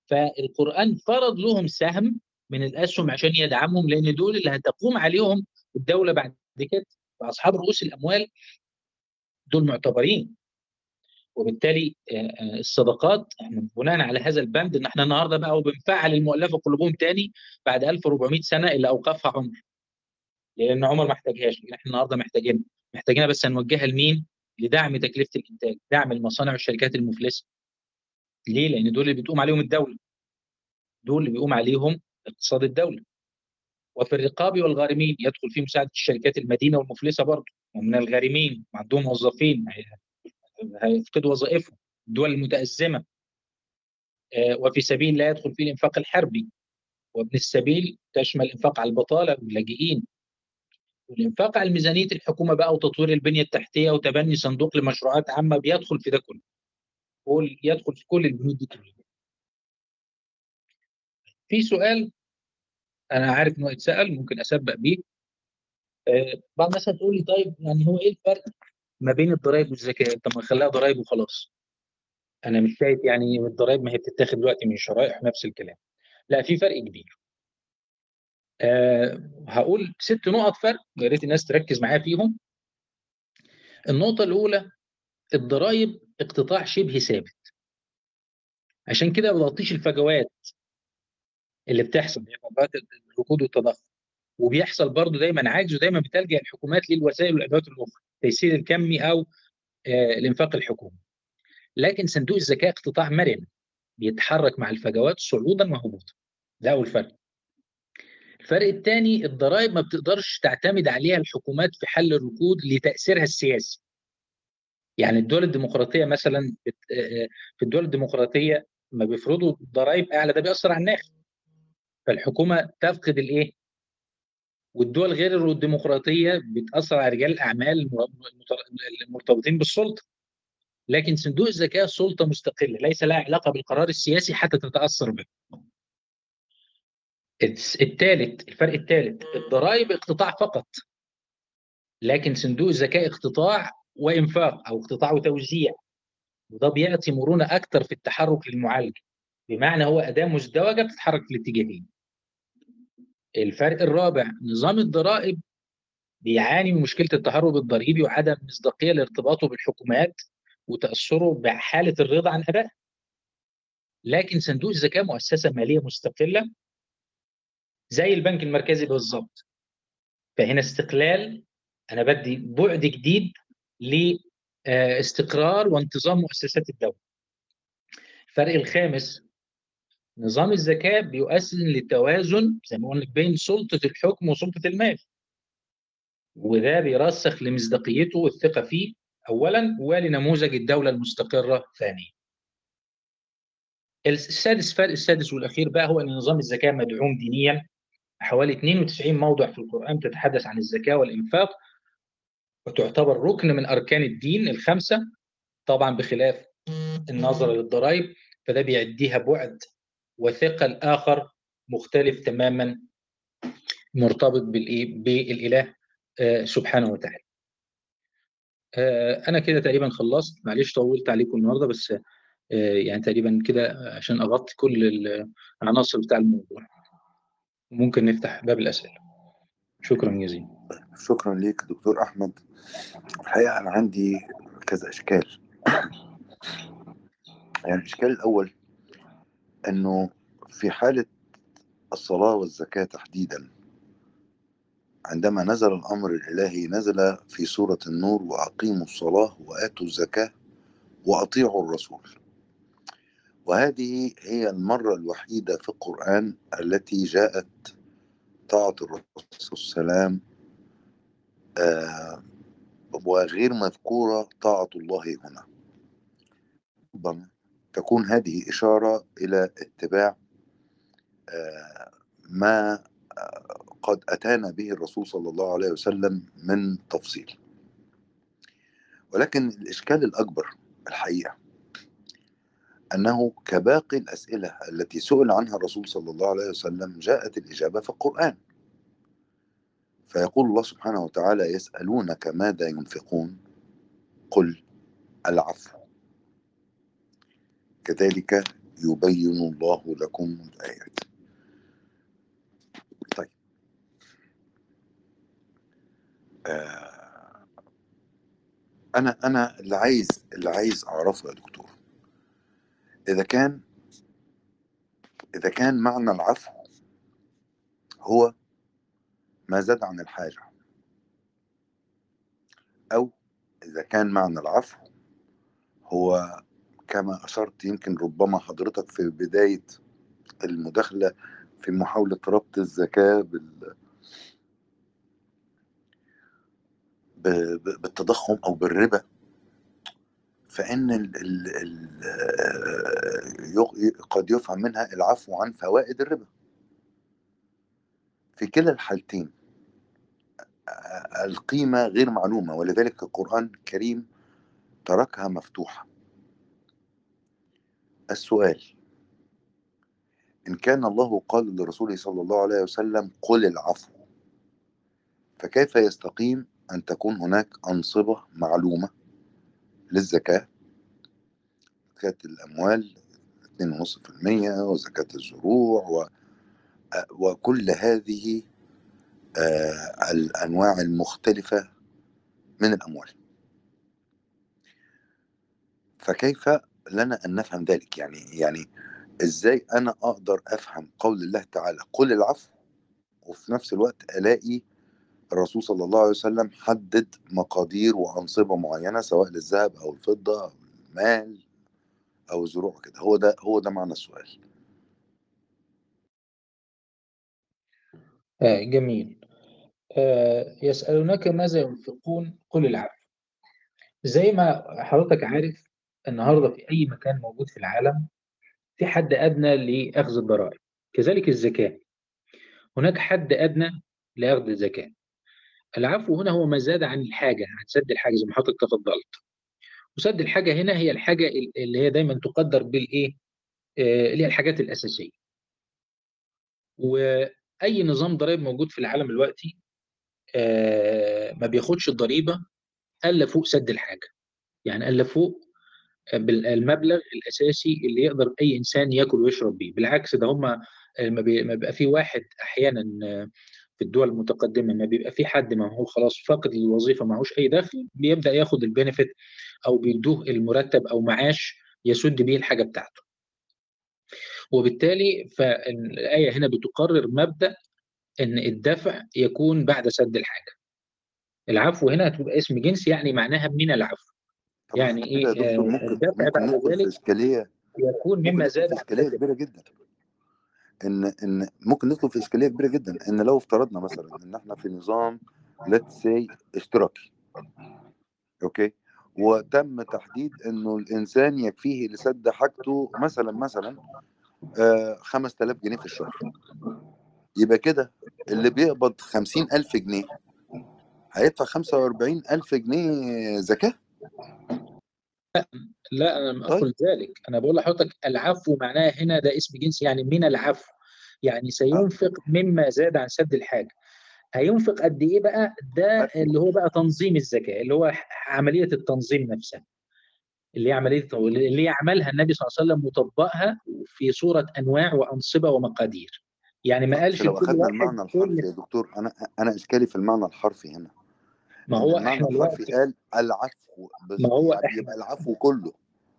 فالقرآن فرض لهم سهم من الأسهم عشان يدعمهم لأن دول اللي هتقوم عليهم الدولة بعد كده فاصحاب رؤوس الأموال دول معتبرين. وبالتالي الصدقات إحنا بناء على هذا البند إن إحنا النهارده بقى وبنفعل المؤلفة قلوبهم تاني بعد 1400 سنة اللي أوقفها عمر. لأن عمر ما احتاجهاش إحنا النهارده محتاجينها. محتاجينها بس هنوجهها لمين؟ لدعم تكلفة الإنتاج دعم المصانع والشركات المفلسة. ليه؟ لأن دول اللي بتقوم عليهم الدولة. دول اللي بيقوم عليهم اقتصاد الدولة. وفي الرقاب والغارمين يدخل في مساعدة الشركات المدينة والمفلسة برضه. ومن الغارمين عندهم موظفين هيفقدوا وظائفهم. الدول المتأزمة. وفي سبيل لا يدخل فيه الإنفاق الحربي. وابن السبيل تشمل الإنفاق على البطالة واللاجئين. والإنفاق على ميزانية الحكومة بقى وتطوير البنية التحتية وتبني صندوق لمشروعات عامة بيدخل في ده كله. كل يدخل في كل البنود دي كلها. في سؤال أنا عارف إنه يتسأل ممكن أسبق بيه. أه بعض الناس هتقول لي طيب يعني هو إيه الفرق ما بين الضرائب والزكاه طب ما نخليها ضرائب وخلاص. أنا مش شايف يعني الضرائب ما هي بتتاخد دلوقتي من الشرائح نفس الكلام. لا في فرق كبير. أه هقول ست نقط فرق يا ريت الناس تركز معايا فيهم. النقطة الأولى الضرائب اقتطاع شبه ثابت. عشان كده ما بغطيش الفجوات اللي بتحصل. فجوات الركود والتضخم. وبيحصل برضه دايما عجز ودايما بتلجأ الحكومات للوسائل والأدوات الأخرى التيسير الكمي أو آه الإنفاق الحكومي. لكن صندوق الزكاة اقتطاع مرن بيتحرك مع الفجوات صعودا وهبوطا. ده أول فرق. الفرق الثاني الضرائب ما بتقدرش تعتمد عليها الحكومات في حل الركود لتأثيرها السياسي. يعني الدول الديمقراطية مثلا في الدول الديمقراطية ما بيفرضوا ضرائب أعلى ده بيأثر على الناخب فالحكومة تفقد الإيه؟ والدول غير الديمقراطية بتأثر على رجال الأعمال المرتبطين بالسلطة. لكن صندوق الزكاة سلطة مستقلة ليس لها علاقة بالقرار السياسي حتى تتأثر به. الثالث الفرق الثالث الضرائب اقتطاع فقط. لكن صندوق الزكاة اقتطاع وإنفاق أو اقتطاع وتوزيع وده بيعطي مرونة أكثر في التحرك للمعالجه بمعنى هو أداة مزدوجة بتتحرك في الاتجاهين الفرق الرابع نظام الضرائب بيعاني من مشكلة التهرب الضريبي وعدم مصداقية لارتباطه بالحكومات وتأثره بحالة الرضا عن ادائها. لكن صندوق الزكاه مؤسسة مالية مستقلة زي البنك المركزي بالظبط. فهنا استقلال أنا بدي بعد جديد لاستقرار وانتظام مؤسسات الدولة. الفرق الخامس نظام الزكاة بيؤسس للتوازن زي ما قلنا بين سلطة الحكم وسلطة المال. وده بيرسخ لمصداقيته والثقة فيه أولا ولنموذج الدولة المستقرة ثانيا. السادس فرق السادس والأخير بقى هو أن نظام الزكاة مدعوم دينيا. حوالي 92 موضع في القرآن تتحدث عن الزكاة والإنفاق. وتعتبر ركن من أركان الدين الخمسة طبعا بخلاف النظر للضرائب فده بيعديها بعد وثقل آخر مختلف تماما مرتبط بالإيه بالإله آه سبحانه وتعالى. آه أنا كده تقريبا خلصت. معلش طولت عليكم النهاردة بس آه يعني تقريبا كده عشان أغطي كل العناصر بتاع الموضوع. ممكن نفتح باب الأسئلة. شكرا جزيلا شكرا ليك دكتور أحمد. الحقيقة أنا عندي كذا إشكال. يعني الإشكال الأول إنه في حالة الصلاة والزكاة تحديدا عندما نزل الأمر الإلهي نزل في سورة النور وأقيموا الصلاة وآتوا الزكاة وأطيعوا الرسول. وهذه هي المرة الوحيدة في القرآن التي جاءت طاعه الرسول وسلم آه وغير مذكورة طاعة الله هنا. ربما تكون هذه إشارة إلى اتباع آه ما آه قد أتانا به الرسول صلى الله عليه وسلم من تفصيل. ولكن الإشكال الأكبر الحقيقة أنه كباقي الأسئلة التي سئل عنها الرسول صلى الله عليه وسلم جاءت الإجابة في القرآن. فيقول الله سبحانه وتعالى يسألونك ماذا ينفقون؟ قل العفو. كذلك يبين الله لكم الآيات. طيب. آه أنا أنا اللي عايز اللي عايز أعرفه يا دكتور إذا كان إذا كان معنى العفو هو ما زاد عن الحاجة. أو إذا كان معنى العفو هو كما أشرت يمكن ربما حضرتك في بداية المداخلة في محاولة ربط الزكاة بال بالتضخم أو بالربا. فإن ال ال ال قد يفهم منها العفو عن فوائد الربا. في كلا الحالتين. القيمة غير معلومة ولذلك القرآن الكريم تركها مفتوحة. السؤال إن كان الله قال لرسوله صلى الله عليه وسلم قل العفو فكيف يستقيم أن تكون هناك أنصبة معلومة للزكاة؟ زكاة الأموال 2.5% وزكاة الزروع و... وكل هذه آه الأنواع المختلفة من الأموال. فكيف لنا أن نفهم ذلك؟ يعني يعني إزاي أنا أقدر أفهم قول الله تعالى قل العفو وفي نفس الوقت ألاقي الرسول صلى الله عليه وسلم حدد مقادير وأنصبة معينة سواء للذهب أو الفضة أو المال أو الزروع كده هو ده هو ده معنى السؤال. آه جميل. آه يسألونك ماذا ينفقون؟ قل العفو. زي ما حضرتك عارف النهارده في أي مكان موجود في العالم في حد أدنى لأخذ الضرائب كذلك الزكاة. هناك حد أدنى لأخذ الزكاة. العفو هنا هو ما زاد عن الحاجة عن سد الحاجة زي ما حضرتك تفضلت. وسد الحاجة هنا هي الحاجة اللي هي دايما تقدر بالإيه؟ آه اللي هي الحاجات الأساسية. وأي نظام ضرائب موجود في العالم دلوقتي آه ما بياخدش الضريبة إلا فوق سد الحاجة. يعني إلا فوق بالمبلغ الأساسي اللي يقدر أي إنسان ياكل ويشرب بيه. بالعكس ده هم ما بيبقى في واحد أحيانا في الدول المتقدمة ما بيبقى في حد ما هو خلاص فاقد للوظيفه معهوش أي دخل بيبدأ ياخد البينفيت أو بيدوه المرتب أو معاش يسد بيه الحاجة بتاعته. وبالتالي فالآية هنا بتقرر مبدأ إن الدفع يكون بعد سد الحاجة. العفو هنا هتبقى اسم جنس يعني معناها من العفو. يعني إيه؟ ممكن الدفع بعد ذلك إشكالية يكون مما زاد سد كبيرة جدا. إن إن ممكن ندخل في إشكالية كبيرة جدا. إن لو افترضنا مثلا إن إحنا في نظام let's say اشتراكي أوكي؟ وتم تحديد إنه الإنسان يكفيه لسد حاجته مثلا مثلا آه 5000 جنيه في الشهر. يبقى كده اللي بيقبض 50000 جنيه هيدفع 45000 جنيه زكاة؟ لا أنا لم طيب. أقل ذلك. أنا بقول لحضرتك العفو معناه هنا ده اسم جنس يعني من العفو. يعني آه. سينفق مما زاد عن سد الحاجة هينفق قد إيه بقى؟ ده اللي هو بقى تنظيم الزكاة اللي هو عملية التنظيم نفسها. اللي هي عمليه اللي يعملها النبي صلى الله عليه وسلم وطبقها في صورة أنواع وأنصبة ومقادير. يعني ما قالش لو اخذنا المعنى الحرفي يا دكتور أنا أنا إشكالي في المعنى الحرفي هنا. ما هو المعنى إحنا الحرفي قال العفو ما هو يعني يبقى العفو كله.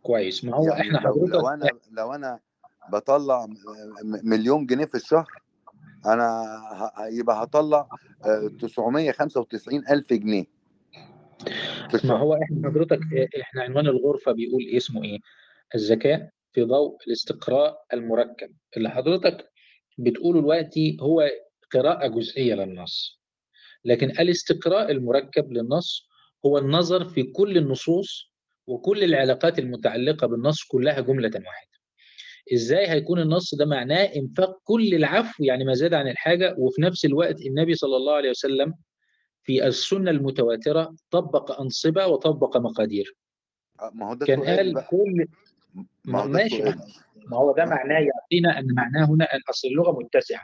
كويس. ما هو يعني إحنا لو لو أنا لو أنا بطلع مليون جنيه في الشهر أنا يبقى هطلع آه، 995 ألف جنيه. ما هو إحنا حضرتك إحنا عنوان الغرفة بيقول اسمه إيه؟ الذكاء في ضوء الاستقراء المركب. اللي حضرتك بتقوله دلوقتي هو قراءة جزئية للنص. لكن الاستقراء المركب للنص هو النظر في كل النصوص وكل العلاقات المتعلقة بالنص كلها جملة واحدة. إزاي هيكون النص ده معناه إنفاق كل العفو؟ يعني ما زاد عن الحاجة وفي نفس الوقت النبي صلى الله عليه وسلم في السنة المتواترة طبق أنصبة وطبق مقادير. آه، ما هو ده كان قال بقى. كل ما هو ده ماشي ما هو ده آه. معناه يعطينا أن معناه هنا أن أصل اللغة متسعة.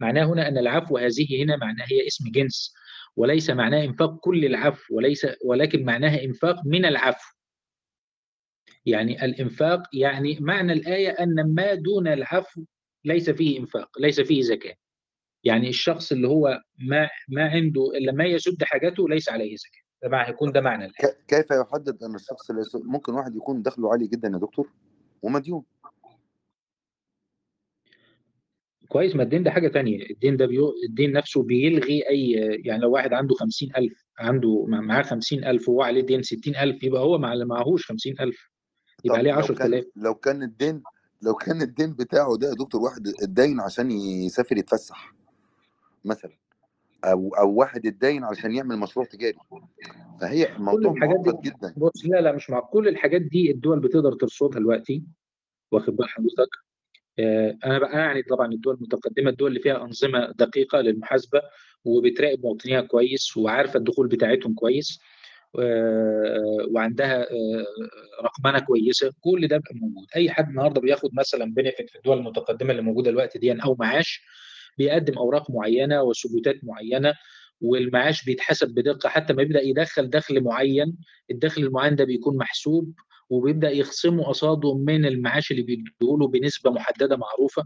معناه هنا أن العفو هذه هنا معناه هي اسم جنس وليس معناه إنفاق كل العفو وليس ولكن معناها إنفاق من العفو. يعني الإنفاق يعني معنى الآية أن ما دون العفو ليس فيه إنفاق ليس فيه زكاة. يعني الشخص اللي هو ما ما عنده الا ما يسد حاجته ليس عليه زكاة. ده معنى يكون ده معنى الآية. ك- كيف يحدد أن الشخص ليس ممكن واحد يكون دخله عالي جدا يا دكتور؟ ومديون. كويس ما الدين ده حاجة تانية. الدين ده بيو... الدين نفسه بيلغي أي يعني لو واحد عنده خمسين ألف عنده مع- معاه خمسين ألف وهو عليه دين ستين ألف يبقى هو اللي معهوش خمسين ألف. يبقى طب عليه لو عشرة كان آلاف لو كان الدين لو كان الدين بتاعه ده يا دكتور واحد اتدين عشان يسافر يتفسح. مثلا أو أو واحد اتدين عشان يعمل مشروع تجاري. فهي الموضوع معقد جدا. بص لا لا مش مع كل الحاجات دي الدول بتقدر ترصدها دلوقتي واخد بال حضرتك؟ آه، أنا بقى يعني طبعا الدول المتقدمة الدول اللي فيها أنظمة دقيقة للمحاسبة وبتراقب مواطنيها كويس وعارفة الدخول بتاعتهم كويس آه، وعندها آه، رقمنه كويسة كل ده بقى موجود. أي حد النهارده بياخد مثلا بنفيت في الدول المتقدمة اللي موجودة دلوقتي دي أو معاش بيقدم أوراق معينة وثبوتات معينة والمعاش بيتحسب بدقة. حتى ما يبدا يدخل دخل معين الدخل المعين ده بيكون محسوب وبيبدأ يخصمه قصاده من المعاش اللي بيديهوله بنسبة محددة معروفة.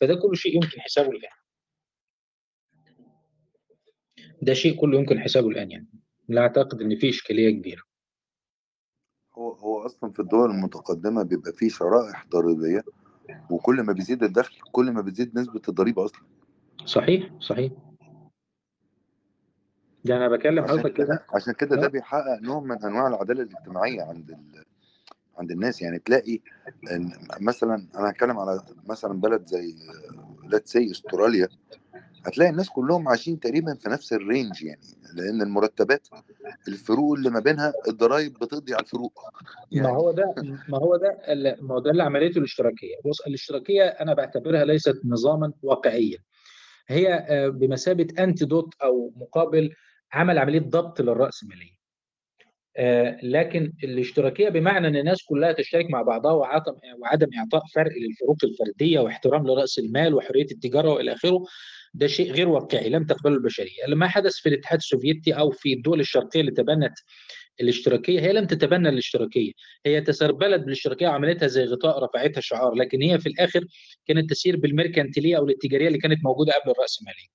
فده كل شيء يمكن حسابه الآن. ده شيء كله يمكن حسابه الآن يعني. لا أعتقد إن في إشكالية كبيرة. هو هو أصلا في الدول المتقدمة بيبقى فيه شرائح ضريبية وكل ما بيزيد الدخل كل ما بتزيد نسبة الضريبة أصلا. صحيح صحيح. ده أنا بكلم عشان حضرتك كده عشان كده ده آه. بيحقق نوع من أنواع العدالة الاجتماعية عند ال... عند الناس. يعني تلاقي إن مثلا أنا هتكلم على مثلا بلد زي let's say أستراليا هتلاقي الناس كلهم عايشين تقريبا في نفس الرينج يعني لأن المرتبات الفروق اللي ما بينها الضرايب بتقضي على الفروق. ما يعني هو ده ما هو ده ما هو ده اللي عمليته الاشتراكية. بص الاشتراكية أنا بعتبرها ليست نظاما واقعيا. هي آه، بمثابة انتيدوت أو مقابل عمل عملية ضبط للراسماليه آه، لكن الاشتراكية بمعنى إن الناس كلها تشترك مع بعضها وعدم إعطاء فرق للفروق الفردية واحترام لرأس المال وحرية التجارة وإلى آخره ده شيء غير واقعي لم تقبله البشرية. لما حدث في الاتحاد السوفيتي أو في الدول الشرقية اللي تبنت الاشتراكية هي لم تتبنى الاشتراكية هي تسربلت بالاشتراكية وعملتها زي غطاء رفعتها شعار لكن هي في الآخر كانت تسير بالميركانتيلية أو الاتجارية اللي كانت موجودة قبل الراسماليه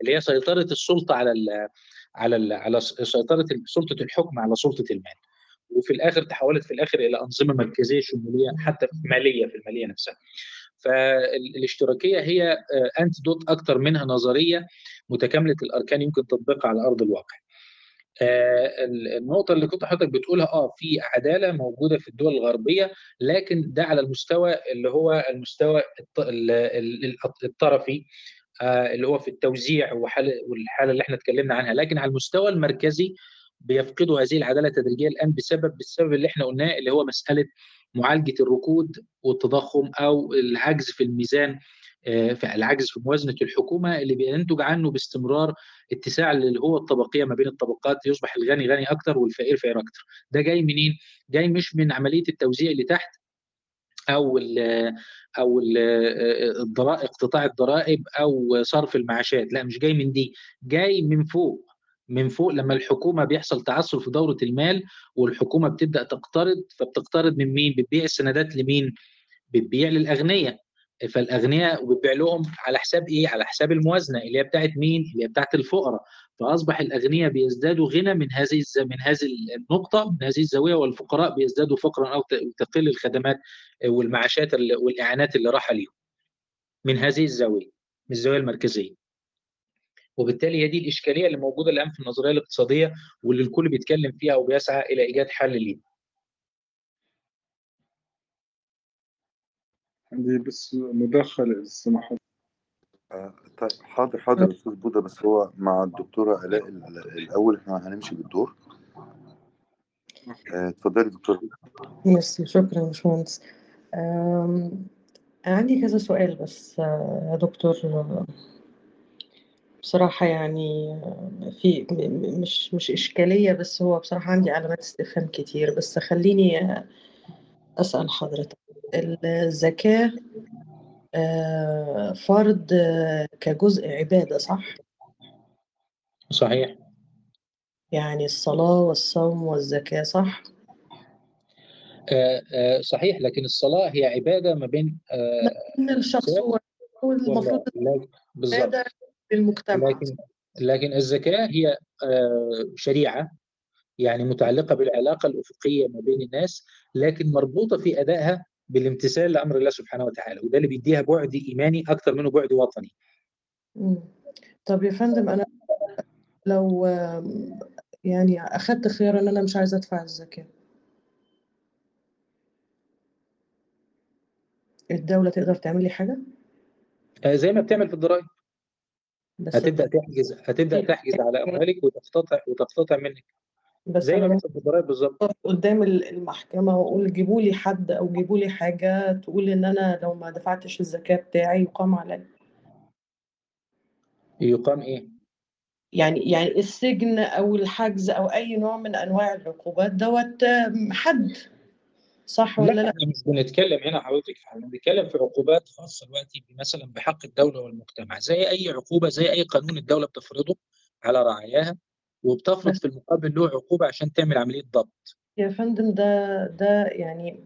اللي هي سيطرة السلطة على ال على ال على سيطرة سلطة الحكم على سلطة المال وفي الآخر تحولت في الآخر إلى أنظمة مركزية شمولية حتى مالية في المالية نفسها. فالاشتراكية هي انتدوت أكثر منها نظرية متكاملة الأركان يمكن تطبيقها على أرض الواقع. آه، النقطة اللي كنت حضرتك بتقولها آه في عدالة موجودة في الدول الغربية لكن ده على المستوى اللي هو المستوى الط- ال- ال- الطرفي آه، اللي هو في التوزيع والحالة اللي إحنا اتكلمنا عنها. لكن على المستوى المركزي بيفقدوا هذه العدالة تدريجيا الآن بسبب بالسبب اللي إحنا قلناه اللي هو مسألة معالجة الركود والتضخم أو العجز في الميزان العجز في موازنة الحكومة اللي بينتج عنه باستمرار اتساع اللي هو الطبقية ما بين الطبقات يصبح الغني غني أكتر والفقير فقير أكتر. ده جاي منين؟ جاي مش من عملية التوزيع اللي تحت أو ال أو ال الضرائب اقتطاع الضرائب أو صرف المعاشات. لا مش جاي من دي. جاي من فوق. من فوق لما الحكومة بيحصل تعثر في دورة المال والحكومة بتبدأ تقترض. فبتقترض من مين؟ بتبيع السندات لمين؟ بتبيع للأغنياء. فالأغنياء وبتبيع لهم على حساب إيه؟ على حساب الموازنة اللي هي بتاعت مين؟ اللي هي بتاعت الفقراء فأصبح الأغنياء بيزدادوا غنى من هذه. من هذه النقطة من هذه الزاوية والفقراء بيزدادوا فقرا أو تقل الخدمات والمعاشات والإعانات اللي راح ليهم من هذه الزاوية من الزاوية المركزية وبالتالي هي دي الإشكالية اللي موجودة الآن في النظرية الاقتصادية واللي الكل بيتكلم فيها وبيسعى إلى إيجاد حل ليها عندي بس مداخلة إذا سمحت. آه، طيب حاضر حاضر أستاذ بودا بس هو مع الدكتورة الاء ال- الأول إحنا هنمشي بالدور. آه، اتفضلي دكتورة. ميرسي شكرا يا باشمهندس عندي كذا سؤال بس آه، يا دكتور. بصراحة يعني في مش مش إشكالية بس هو بصراحة عندي علامات استفهام كتير بس خليني أسأل حضرتك. الزكاة آه، فرض آه، كجزء عبادة صح؟ صحيح يعني الصلاة والصوم والزكاة صح؟ آه، صحيح لكن الصلاة هي عبادة ما بين إن الشخص هو المفروض عبادة للمجتمع لكن لكن الزكاة هي شريعة يعني متعلقة بالعلاقة الأفقية ما بين الناس لكن مربوطة في أدائها بالامتثال لأمر الله سبحانه وتعالى وده اللي بيديها بعد إيماني أكثر منه بعد وطني. طب يا فندم أنا لو يعني أخدت خيار إن أنا مش عايزة أدفع الزكاة. الدولة تقدر تعمل لي حاجة؟ آه، زي ما بتعمل في الضرائب. الض- تحجز هتبدأ تحجز على أموالك وتقتطع وتقتطع منك. بس زي ما أنا بيحصل في الضرائب بالظبط قدام ال- المحكمة وأقول جيبوا لي حد أو جيبوا لي حاجة تقول إن أنا لو ما دفعتش الزكاة بتاعي يقام عليا يقام إيه؟ يعني يعني السجن أو الحجز أو أي نوع من أنواع العقوبات دوت حد صح ولا لا لا؟ إحنا مش بنتكلم هنا حضرتك إحنا بنتكلم في عقوبات خاصة دلوقتي مثلا بحق الدولة والمجتمع زي أي عقوبة زي أي قانون الدولة بتفرضه على رعاياها وبتفرض في المقابل له عقوبة عشان تعمل عملية ضبط. يا فندم ده ده يعني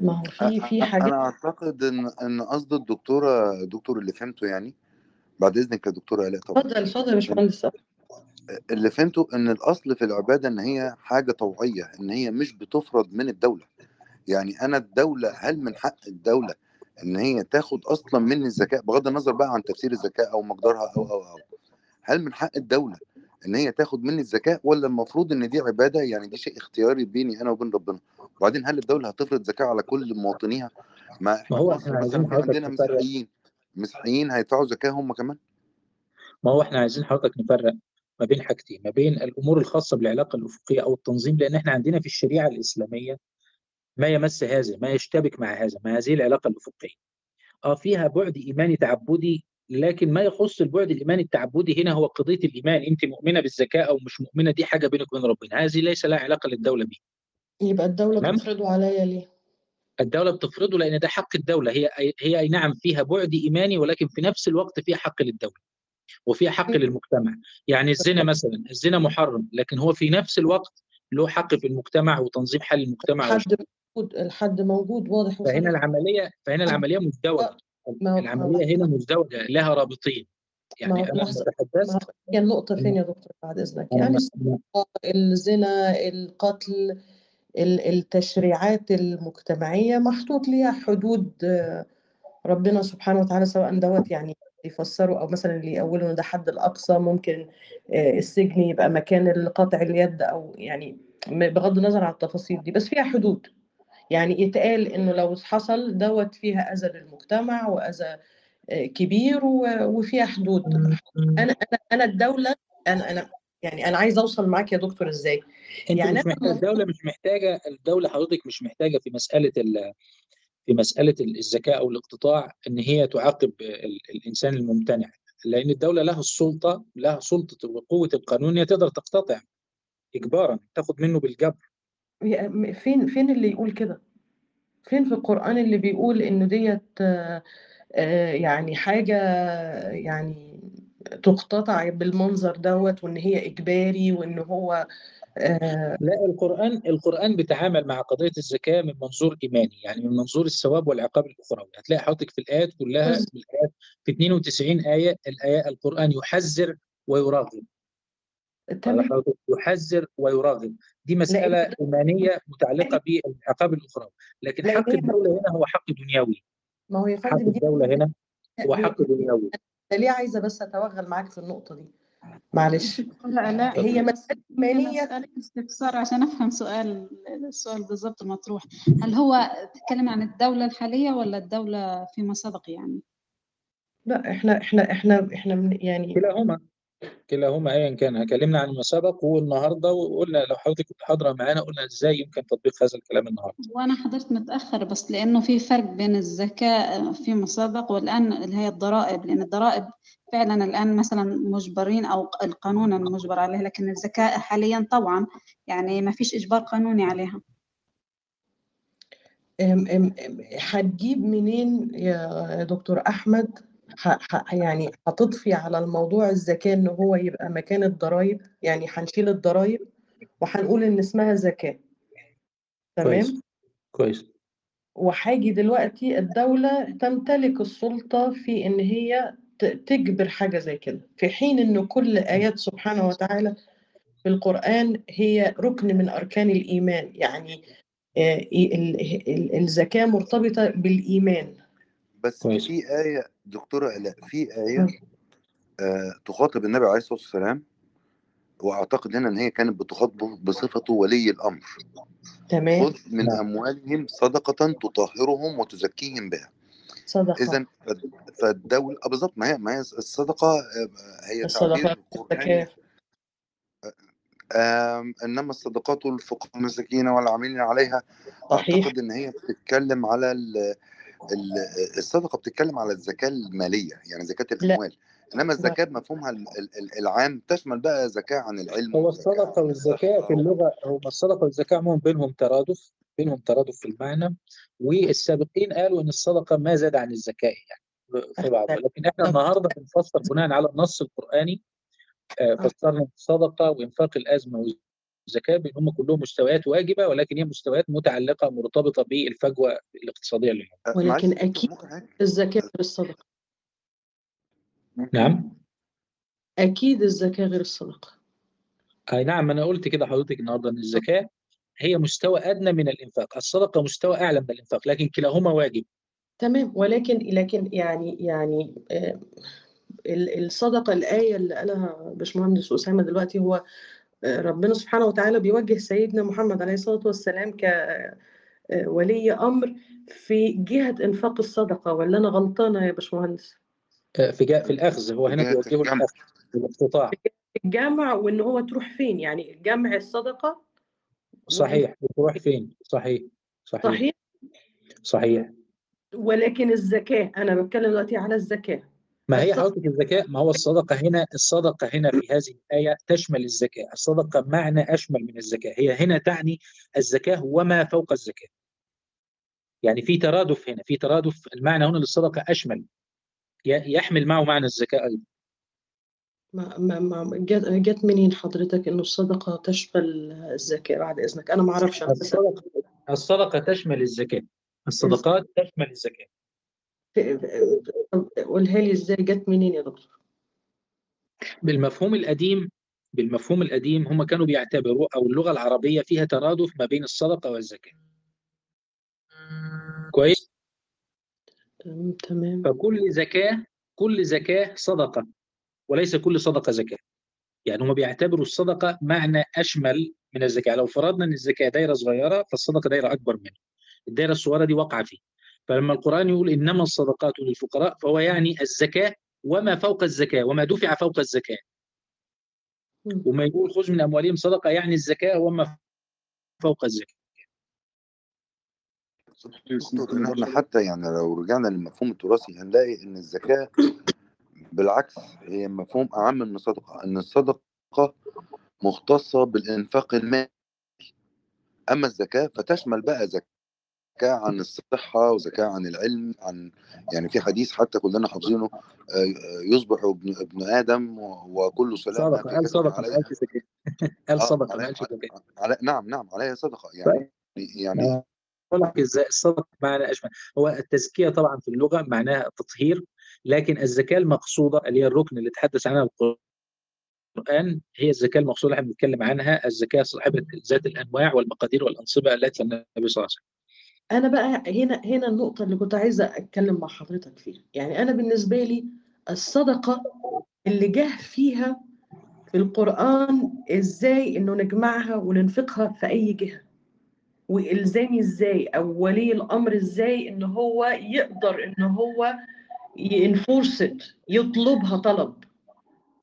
ما هو في في حاجات أنا أعتقد إن إن قصد الدكتورة الدكتور اللي فهمته يعني بعد إذنك يا دكتورة الاء طبعا. اتفضل اتفضل يا باشمهندس. اللي فهمته إن الأصل في العبادة إن هي حاجة طوعية إن هي مش بتفرض من الدولة. يعني أنا الدولة هل من حق الدولة إن هي تاخد أصلا مني الزكاة بغض النظر بقى عن تفسير الزكاة أو مقدارها أو أو أو هل من حق الدولة إن هي تاخد مني الزكاة ولا المفروض إن دي عبادة؟ يعني دي شيء اختياري بيني أنا وبين ربنا. وبعدين هل الدولة هتفرض زكاة على كل مواطنيها؟ ما ما إحنا هو إحنا عايزين مثلا في حضرتك عندنا مسيحيين مسيحيين هيدفعوا زكاة هم كمان؟ ما هو إحنا عايزين حضرتك نفرق ما بين حاجتين ما بين الأمور الخاصة بالعلاقة الأفقية أو التنظيم لأن إحنا عندنا في الشريعة الإسلامية ما يمس هذا ما يشتبك مع هذا مع هذه العلاقة الأفقية. آه فيها بعد إيماني تعبدي لكن ما يخص البعد الإيماني التعبدي هنا هو قضية الإيمان. أنت مؤمنة بالزكاه أو مش مؤمنة دي حاجة بينك وبين ربنا. هذه ليس لها علاقة للدولة بيه يبقى الدولة تمام؟ بتفرضه عليا ليه؟ الدولة بتفرضه لأن ده حق الدولة. هي هي أي نعم فيها بعد إيماني ولكن في نفس الوقت فيها حق للدولة وفيها حق للمجتمع. يعني الزنا مثلا الزنا محرم لكن هو في نفس الوقت له حق في المجتمع وتنظيم حال المجتمع الحد موجود الحد موجود واضح فهنا العملية فهنا العملية مزدوجة. ما هو العملية هنا مزدوجه لها رابطين. يعني أنا بتحدث هي النقطة فين يا دكتور بعد؟ أنا يعني الزنا القتل ال- التشريعات المجتمعية محطوط ليها حدود آه، ربنا سبحانه وتعالى سواء دوت يعني يفسروا أو مثلا اللي يقولوا إن ده حد الأقصى ممكن آه، السجن يبقى مكان قطع اليد أو يعني بغض النظر عن التفاصيل دي بس فيها حدود. يعني يتقال إنه لو حصل دوت فيها أذى للمجتمع وأذى آه، كبير وفيها حدود. أنا أنا أنا الدولة أنا أنا يعني أنا عايزة أوصل معاك يا دكتور؟ أنت يعني مش أنا محتاج المفروض الدولة مش محتاجة الدولة حضرتك مش محتاجة في مسألة ال... في مسألة الزكاه أو الاقتطاع إن هي تعاقب ال... الإنسان الممتنع. لأن الدولة لها السلطة لها سلطة وقوة القانون هي تقدر تقتطع اجبارا تاخد منه بالجبر. فين فين اللي يقول كده؟ فين في القرآن اللي بيقول إنه ديت آه، يعني حاجة يعني تقتطع بالمنظر دوت وإن هي إجباري وإن هو آه، لا القرآن القرآن بيتعامل مع قضية الزكاة من منظور إيماني يعني من منظور الثواب والعقاب الأخروي هتلاقي حضرتك في الآيات كلها بس- الآيات في 92 آية الآية القرآن يحذر ويراغب تمام. يحذر ويراغب. دي مسألة إيمانية متعلقة بالعقاب الأخروي لكن حق الدولة هنا هو حق دنيوي. ما هو يا حق فندم دي الدولة هنا هو حق دنيوي. ليه عايزة بس أتوغل معاك في النقطة دي؟ معلش. لا لا هي مسألة إيمانية. استفسار عشان أفهم سؤال السؤال بالضبط المطروح هل هو تتكلم عن الدولة الحالية ولا الدولة فيما سبق يعني؟ لا إحنا إحنا إحنا إحنا من يعني كلاهما. كلاهما ايا كان. اتكلمنا عن ما سبق والنهاردة وقلنا لو حضرتك كنت حاضرة معانا قلنا إزاي يمكن تطبيق هذا الكلام النهارده. وأنا حضرت متأخر بس لأنه في فرق بين الزكاة فيما سبق والآن اللي هي الضرائب لأن الضرائب فعلا الآن مثلا مجبرين أو القانون المجبر عليه لكن الزكاة حاليا طبعا يعني ما فيش إجبار قانوني عليها. ام- ام- هتجيب منين يا دكتور أحمد؟ ح- ح- يعني هتضفي على الموضوع الزكاه إن هو يبقى مكان الضرايب يعني هنشيل الضرايب وهنقول إن اسمها زكاه كويس تمام؟ كويس. وهاجي دلوقتي الدولة تمتلك السلطة في إن هي ت- تجبر حاجة زي كده في حين إن كل آيات سبحانه وتعالى في القرآن هي ركن من أركان الإيمان يعني آه، ال- ال- الزكاة مرتبطة بالإيمان. بس كويس. في آية دكتورة آلاء في آية آه تخاطب النبي عليه الصلاة والسلام وأعتقد هنا إن هي كانت بتخاطبه بصفته ولي الأمر. تمام. خذ من. أموالهم صدقة تطهرهم وتزكيهم بها. صدقة. إذا فالدولة آه بالظبط ما هي ما هي الصدقة آه، هي الزكاة آم، إنما الصدقات الفقراء والمساكين والعاملين عليها صحيح. أعتقد إن هي بتتكلم على الصدقة بتتكلم على الزكاه المالية يعني زكاه الأموال إنما الزكاه بمفهومها ال- ال- العام تشمل بقى زكاه عن العلم هو الصدقة والزكاه في اللغة هو الصدقة والزكاه عموما بينهم ترادف بينهم ترادف في المعنى والسابقين قالوا إن الصدقة ما زاد عن الزكاه يعني في بعض لكن إحنا النهارده بنفسر بناء على النص القرآني آه، فسرنا الصدقة وإنفاق الأزمة والزكاه بان هم كلهم مستويات واجبة ولكن هي مستويات متعلقة مرتبطة بالفجوة الاقتصادية اللي هم. آه، ولكن حضرتك- الزكاة غير الصدقة نعم. أكيد الزكاة غير الصدقة أي نعم أنا قلت كده حضرتك النهارده إن الزكاه هي مستوى أدنى من الإنفاق. الصدقة مستوى أعلى من الإنفاق لكن كلاهما واجب. تمام. ولكن لكن يعني يعني آه، ال- الصدقة الآية اللي قالها باشمهندس أسامة دلوقتي هو ربنا سبحانه وتعالى بيوجه سيدنا محمد عليه الصلاة والسلام كولي أمر في جهة إنفاق الصدقة ولا أنا غلطانة يا باشمهندس؟ آه، في في الآخذ هو هنا بيوجهه. الاخذ الاقتطاع الجمع وإن هو تروح فين؟ يعني جمع الصدقة صحيح بتروح فين صحيح صحيح صحيح صحيح ولكن الزكاة أنا بتكلم دلوقتي على الزكاة ما هي حضرتك الزكاة ما هو الصدقة هنا الصدقة هنا في هذه الآية تشمل الزكاة الصدقة معنى أشمل من الزكاة هي هنا تعني الزكاة وما فوق الزكاة يعني في ترادف هنا في ترادف المعنى هنا للصدقة أشمل. يحمل معه معنى الزكاة أيضا. ما ما ما جت جت منين حضرتك إنه الصدقة تشمل الزكاة بعد إذنك؟ أنا ما بس الصدقة الصدقة تشمل الزكاة الصدقات تشمل الزكاة طب قولها لي إزاي جت منين يا دكتور؟ بالمفهوم القديم بالمفهوم القديم هم كانوا بيعتبروا أو اللغة العربية فيها ترادف ما بين الصدقة والزكاة. كويس؟ تمام. فكل زكاة كل زكاة صدقة وليس كل صدقة زكاة. يعني هم بيعتبروا الصدقة معنى أشمل من الزكاة. لو فرضنا أن الزكاة دايرة صغيرة فالصدقة دايرة أكبر منها. الدايرة الصغيرة دي واقعة فيه. فلما القرآن يقول إنما الصدقات للفقراء فهو يعني الزكاة وما فوق الزكاة وما دفع فوق الزكاة. وما يقول خذ من أموالهم صدقة يعني الزكاة وما فوق الزكاة. إحنا حتى يعني لو رجعنا للمفهوم التراثي هنلاقي إن الزكاة بالعكس هي مفهوم أعم من الصدقة إن الصدقة مختصة بالإنفاق المالي. أما الزكاة فتشمل بقى زكاة عن الصحة وزكاه عن العلم عن يعني في حديث حتى كلنا حافظينه آه، آه، يصبح ابن ابن آدم و- وكل سلامه صدقة قال صدقة قال صدقة ما علي علي نعم نعم عليها صدقة. يعني يعني آه، أقول لك إزاي الصدقة معنى اشمل هو التزكية طبعا في اللغة معناها التطهير لكن الزكاه المقصودة اللي هي الركن اللي تحدث عنها القرآن هي الزكاه المقصودة اللي إحنا بنتكلم عنها الزكاه صاحبة ذات الأنواع والمقادير والأنصبة التي النبي صلى الله عليه وسلم. أنا بقى هنا هنا النقطة اللي كنت عايزة أتكلم مع حضرتك فيها. يعني أنا بالنسبة لي الصدقة اللي جه فيها في القرآن إزاي إنه نجمعها وننفقها في أي جهة والزامي إزاي أو ولي الأمر إزاي إن هو يقدر إن هو ينفورست يطلبها طلب.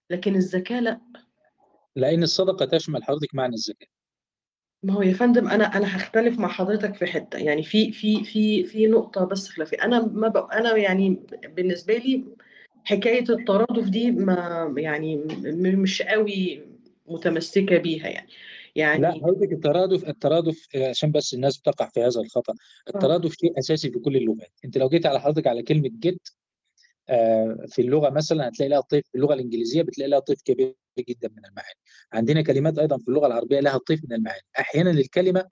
لكن الزكاة لأ. لأن الصدقة تشمل حضرتك معنى الزكاة. ما هو يا فندم أنا أنا هختلف مع حضرتك في حتة. يعني في في في في نقطة بس خلافية. أنا ما ب... أنا يعني بالنسبة لي حكاية الترادف دي ما يعني م- مش قوي متمسكة بيها يعني. لا يعني حضرتك الترادف الترادف آه، عشان بس الناس بتقع في هذا الخطأ. الترادف شيء أساسي في كل اللغات. أنت لو جيت على حضرتك على كلمة جيت في اللغة مثلا هتلاقي لها طيف في اللغة الإنجليزية بتلاقي لها طيف كبير. جدا من المعاني. عندنا كلمات أيضا في اللغة العربية لها طيف من المعاني. أحيانا الكلمة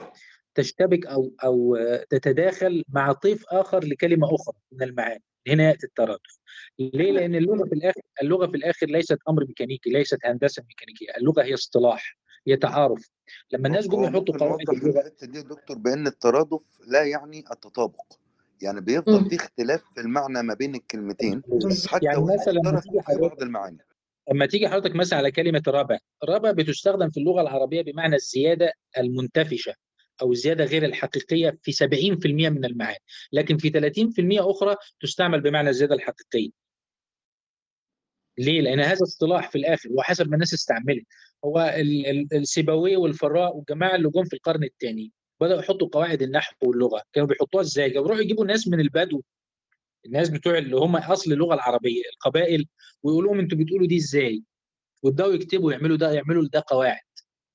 تشتبك أو أو آه، تتداخل مع طيف آخر لكلمة أخرى من المعاني. هنا يأتي الترادف ليه؟ لأن اللغة في الآخر اللغة في الآخر ليست أمر ميكانيكي ليست هندسة ميكانيكية. اللغة هي اصطلاح هي تعارف. لما الناس جم يحطوا قواعد اللغة الحتة دي يا دكتور بأن الترادف لا يعني التطابق. يعني بيفضل. في اختلاف في المعنى ما بين الكلمتين حتى يعني مثلا بعض المعاني. لما تيجي حضرتك مثلا على كلمة ربا ربا بتستخدم في اللغة العربية بمعنى الزيادة المنتفشة أو الزيادة غير الحقيقية في 70% من المعاني لكن في 30% أخرى تستعمل بمعنى الزيادة الحقيقية ليه؟ لأن هذا اصطلاح في الآخر وحسب ما الناس استعملت هو ال- ال- السيبويه والفراء والجماعة اللي جم في القرن الثاني بدأوا يحطوا قواعد النحو واللغة كانوا بيحطوها إزاي؟ كانوا بيروحوا يجيبوا ناس من البدو الناس بتوع اللي هم أصل اللغة العربية القبائل ويقولوا لهم أنتوا بتقولوا دي إزاي؟ ويبدأوا يكتبوا يعملوا ده يعملوا ده قواعد.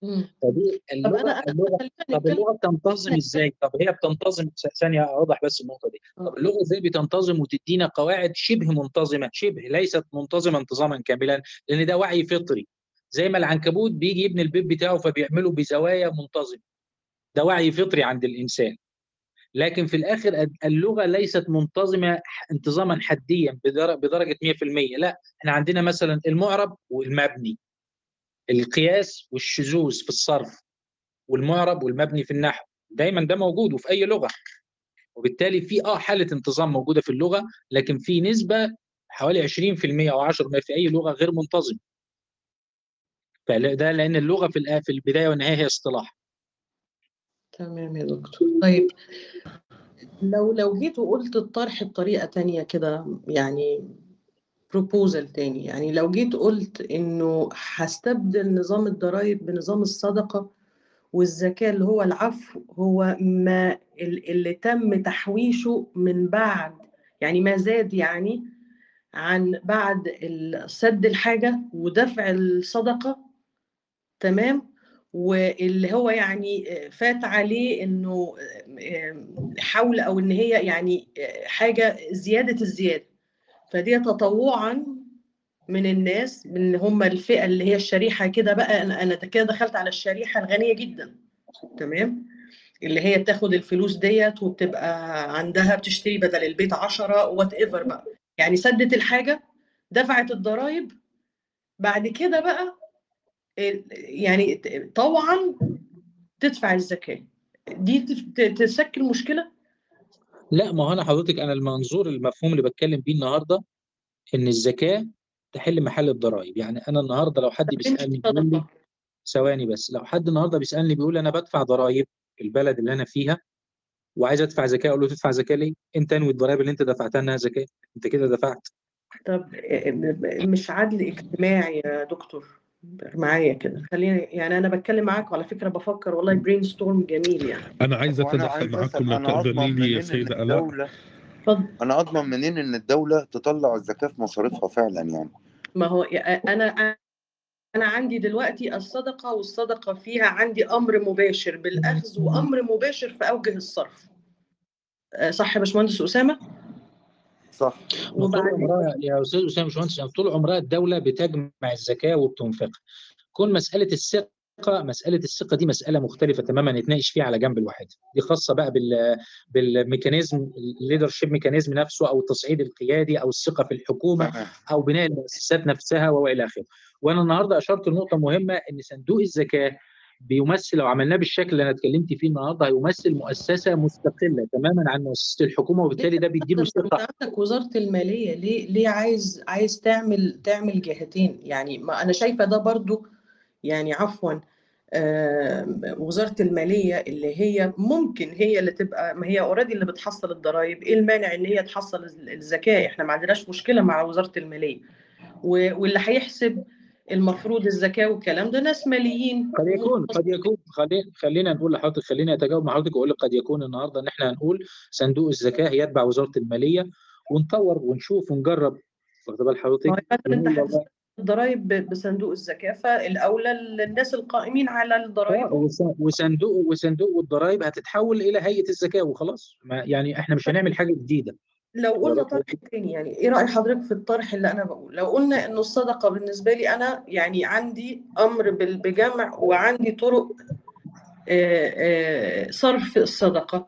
فدي طب اللغة أنا أنا اللغة طب اللغة بتنتظم إزاي؟ طب هي بتنتظم ثانية أوضح بس النقطة دي. طب آه. اللغة إزاي بتنتظم وتدينا قواعد شبه منتظمة شبه ليست منتظمة انتظاما كاملا؟ لأن ده وعي فطري. زي ما العنكبوت بيجي يبني البيت بتاعه فبيعمله بزوايا منتظمة. ده وعي فطري عند الإنسان. لكن في الآخر اللغة ليست منتظمة انتظاما حديا بدر- بدرجة 100% لا إحنا عندنا مثلا المعرب والمبني. القياس والشذوذ في الصرف والمعرب والمبني في النحو دايما ده موجود وفي أي لغة. وبالتالي في آه حالة انتظام موجودة في اللغة لكن في نسبة حوالي 20% أو 10% في أي لغة غير منتظمة. فده لأن اللغة في في البداية والنهاية هي اصطلاح. تمام يا دكتور. طيب. لو لو جيت وقلت الطرح بطريقة تانية كده يعني بروبوزال تاني يعني لو جيت قلت إنه هستبدل نظام الضرائب بنظام الصدقة والزكاة اللي هو العفو هو ما ال- اللي تم تحويشه من بعد يعني ما زاد يعني عن بعد سد الحاجة ودفع الصدقة تمام؟ واللي هو يعني فات عليه إنه حول أو إن هي يعني حاجة زيادة الزيادة. فدي تطوعا من الناس من هم الفئة اللي هي الشريحة كده بقى. أنا أنا كده دخلت على الشريحة الغنية جدا تمام؟ اللي هي بتاخد الفلوس ديت وبتبقى عندها بتشتري بدل البيت 10 whatever بقى. يعني سدت الحاجة دفعت الضرايب بعد كده بقى يعني طوعا تدفع الزكاة. دي تشكل مشكلة؟ لا ما هو أنا حضرتك أنا المنظور المفهوم اللي بتكلم بيه النهارده إن الزكاة تحل محل الضرائب. يعني أنا النهارده لو حد بيسألني بيقول لي ثواني بس لو حد النهارده بيسألني بيقول أنا بدفع ضرائب في البلد اللي أنا فيها وعايز أدفع زكاة أقول له تدفع زكاة ليه؟ أنت أنوي الضرائب اللي أنت دفعتها إنها زكاة. أنت كده دفعت. طب مش عدل اجتماعي يا دكتور؟ معايا كده. خليني يعني أنا بتكلم معاك على فكرة بفكر والله brainstorm جميل يعني. أنا عايز أتدخل معاكم لو أنا تأذني لي يا سيدة ألاء؟ اتفضل. أنا أضمن منين إن الدولة تطلع الزكاة في مصاريفها فعلا يعني؟ ما هو أنا أنا عندي دلوقتي الصدقة والصدقة فيها عندي أمر مباشر بالأخذ وأمر مباشر في أوجه الصرف. أه، صح يا باشمهندس أسامة؟ صح. ما طول وبعد عمرها يا أستاذ أسامة باشمهندس يعني طول عمرها الدولة بتجمع الزكاة وبتنفقها كون مسألة السرقه مسألة الثقة دي مسألة مختلفة تماما نتناقش فيها على جنب لوحدها دي خاصة بقى بال بالميكانيزم ال leadership mechanism نفسه أو التصعيد القيادي أو الثقة في الحكومة أو بناء المؤسسات نفسها وإلى آخره. وأنا النهارده أشرت لنقطة مهمة إن صندوق الزكاة بيمثل لو عملناه بالشكل اللي أنا اتكلمت فيه النهارده هيمثل مؤسسة مستقلة تماما عن مؤسسة الحكومة وبالتالي ده بيديله ثقه عندك وزارة المالية ليه ليه عايز عايز تعمل تعمل جهتين؟ يعني ما أنا شايفة ده برضو يعني عفوا آه، وزارة المالية اللي هي ممكن هي اللي تبقى ما هي اوريدي اللي بتحصل الضرائب إيه المانع إن هي تحصل الزكاة؟ إحنا ما عندناش مشكلة مع وزارة المالية. واللي هيحسب المفروض الزكاة والكلام ده ناس ماليين. قد يكون قد يكون. خلي خلينا نقول لحضرتك خليني أتجاوب مع حضرتك وأقول لك قد يكون النهارده إن إحنا هنقول صندوق الزكاة يتبع وزارة المالية ونطور ونشوف ونجرب. واخد بال حضرتك؟ يبقى انت ونقول والله هتستفيد الضرايب ب- بصندوق الزكاة فالأولى الناس القائمين على آه، الضرايب وس- وصندوق وصندوق والضرائب هتتحول إلى هيئة الزكاة وخلاص. ما يعني إحنا مش هنعمل حاجة جديدة. لو قلنا طرح تاني يعني إيه رأي حضرتك في الطرح اللي أنا بقول لو قلنا إنه الصدقة بالنسبة لي أنا يعني عندي أمر بال- بجمع وعندي طرق صرف الصدقة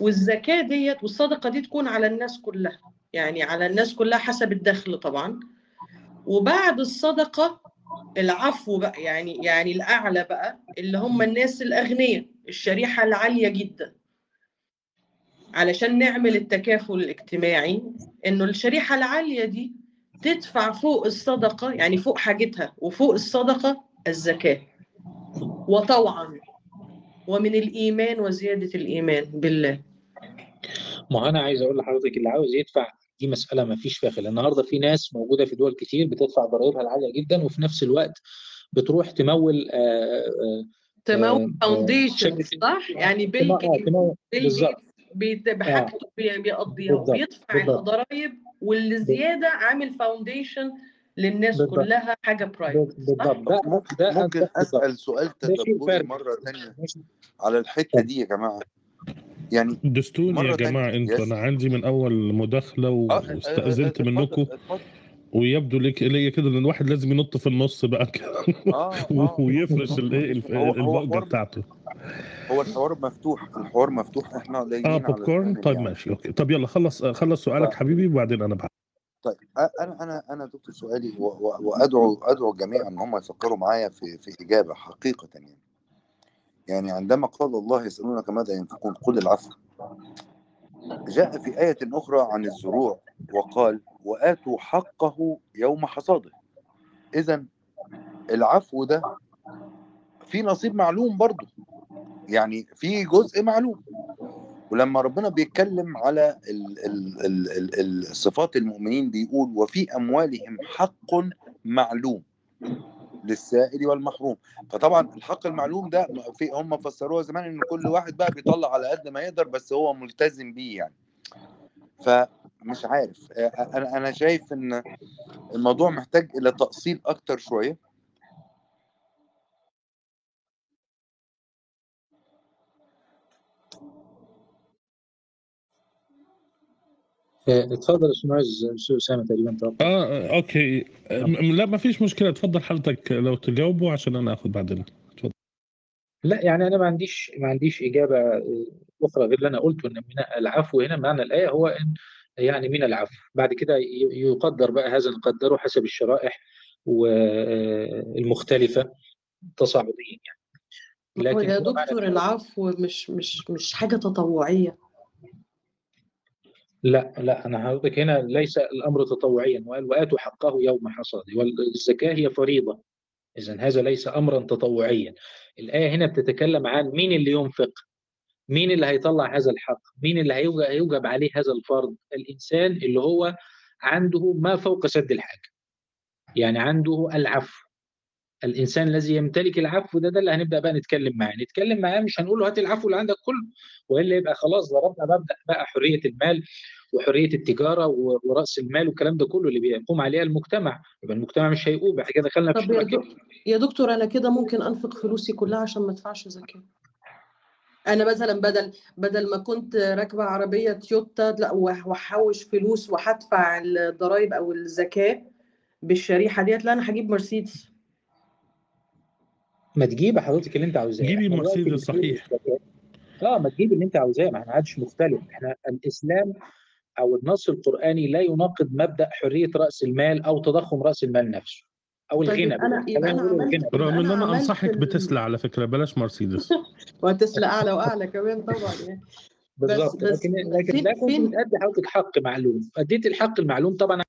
والزكاة ديت والصدقة دي تكون على الناس كلها يعني على الناس كلها حسب الدخل طبعا. وبعد الصدقة العفو بقى يعني يعني الأعلى بقى اللي هم الناس الأغنياء الشريحة العالية جدا. علشان نعمل التكافل الاجتماعي إنه الشريحة العالية دي تدفع فوق الصدقة يعني فوق حاجتها وفوق الصدقة الزكاة. وطوعا. ومن الإيمان وزيادة الإيمان بالله. ما أنا عايز أقول لحضرتك اللي عاوز يدفع دي مسألة ما فيش فيها خلاف. النهارده في ناس موجودة في دول كتير بتدفع ضرائبها العالية جدا وفي نفس الوقت بتروح تمول آه، آه، تمول آه، foundation شركة صح؟ يعني بيل تمول آه، تمول بالظبط. بحاجته بي- بيقضيها بالظبط وبيدفع بالظبط الضرايب واللي زيادة عامل foundation للناس بالظبط كلها حاجة private صح؟ بالظبط ده ممكن ده ممكن ده اسال سؤال تدبري مرة تانية ماشي. على الحتة دي يا جماعة. يعني دستوني يا جماعة أنتوا أنا عندي من أول مداخلة اه- اه- واستأذنت اتفضل منكم. ويبدو لك ليا كده ان الواحد لازم ينط في النص بقى كده. آه آه ويفرش الإيه حوار بتاعته. هو الحوار مفتوح الحوار مفتوح إحنا آه قليلين على بوب كورن طيب يعني. ماشي أوكي. طب يلا خلص خلص. سؤالك حبيبي وبعدين أنا بعد. طيب أنا أنا أنا دكتور سؤالي وأدعو أدعو الجميع إن هم يفكروا معايا في في إجابة حقيقة يعني. يعني عندما قال الله يسألونك ماذا ينفقون قل العفو. جاء في آية أخرى عن الزروع. وقال وآتوا حقه يوم حصاده. إذا العفو ده في نصيب معلوم برضه يعني في جزء معلوم. ولما ربنا بيتكلم على ال ال ال ال ال صفات المؤمنين بيقول وفي أموالهم حق معلوم للسائل والمحروم. فطبعا الحق المعلوم ده في هم فسروها زمان إن كل واحد بقى بيطلع على قد ما يقدر بس هو ملتزم بيه يعني. فمش عارف. أنا أنا شايف إن الموضوع محتاج إلى تأصيل أكتر شوية. اتفضل يا أستاذ معز أسامة تقريبا آه آه، أوكي. لا ما فيش مشكلة. اتفضل حضرتك لو تجاوبوا عشان أنا آخد بعدين. اتفضل. لا يعني أنا ما عنديش ما عنديش إجابة أخرى غير اللي أنا قلته إن من العفو هنا معنى الآية هو إن يعني من العفو. بعد كده يقدر بقى هذا نقدره حسب الشرائح والمختلفه تصاعديا يعني. لكن يا دكتور العفو مش مش مش حاجة تطوعية. لا لا أنا حضرتك هنا ليس الأمر تطوعيا وقال وآتوا حقه يوم حصاده والزكاة هي فريضة. اذا هذا ليس امرا تطوعيا. الآية هنا بتتكلم عن مين اللي ينفق؟ مين اللي هيطلع هذا الحق؟ مين اللي هيوجب, هيوجب عليه هذا الفرض؟ الإنسان اللي هو عنده ما فوق سد الحاجة. يعني عنده العفو. الإنسان الذي يمتلك العفو ده ده اللي هنبدأ بقى نتكلم معاه. نتكلم معاه مش هنقول له هات العفو اللي عندك كله وإلا يبقى خلاص ضربنا مبدا بقى حرية المال وحرية التجارة ورأس المال والكلام ده كله اللي بيقوم عليها المجتمع. يبقى المجتمع مش هيقوم إحنا كده دخلنا في طب يا, دكتور أنا كده ممكن أنفق فلوسي كلها عشان ما أدفعش زكاة. أنا مثلا بدل بدل ما كنت راكبة عربية تويوتا لأ وأحوش فلوس وهدفع الضرايب أو الزكاة بالشريحة ديت لأ أنا هجيب مرسيدس. ما تجيب حضرتك اللي أنت عاوزاه. جيبي مرسيدس صحيح. آه ما تجيب اللي أنت عاوزاه ما إحنا عادش مختلف. إحنا الإسلام أو النص القرآني لا يناقض مبدأ حرية رأس المال أو تضخم رأس المال نفسه. أو طيب الغنى يبقى أنا يبقى أنا عملت رغم ان أنا أنصحك. بتسلا على فكرة بلاش مرسيدس. وتسلا أعلى وأعلى كمان طبعا يعني. بالظبط لكن لكن فين لا كنت فين؟ حق معلوم. أديت الحق المعلوم طبعا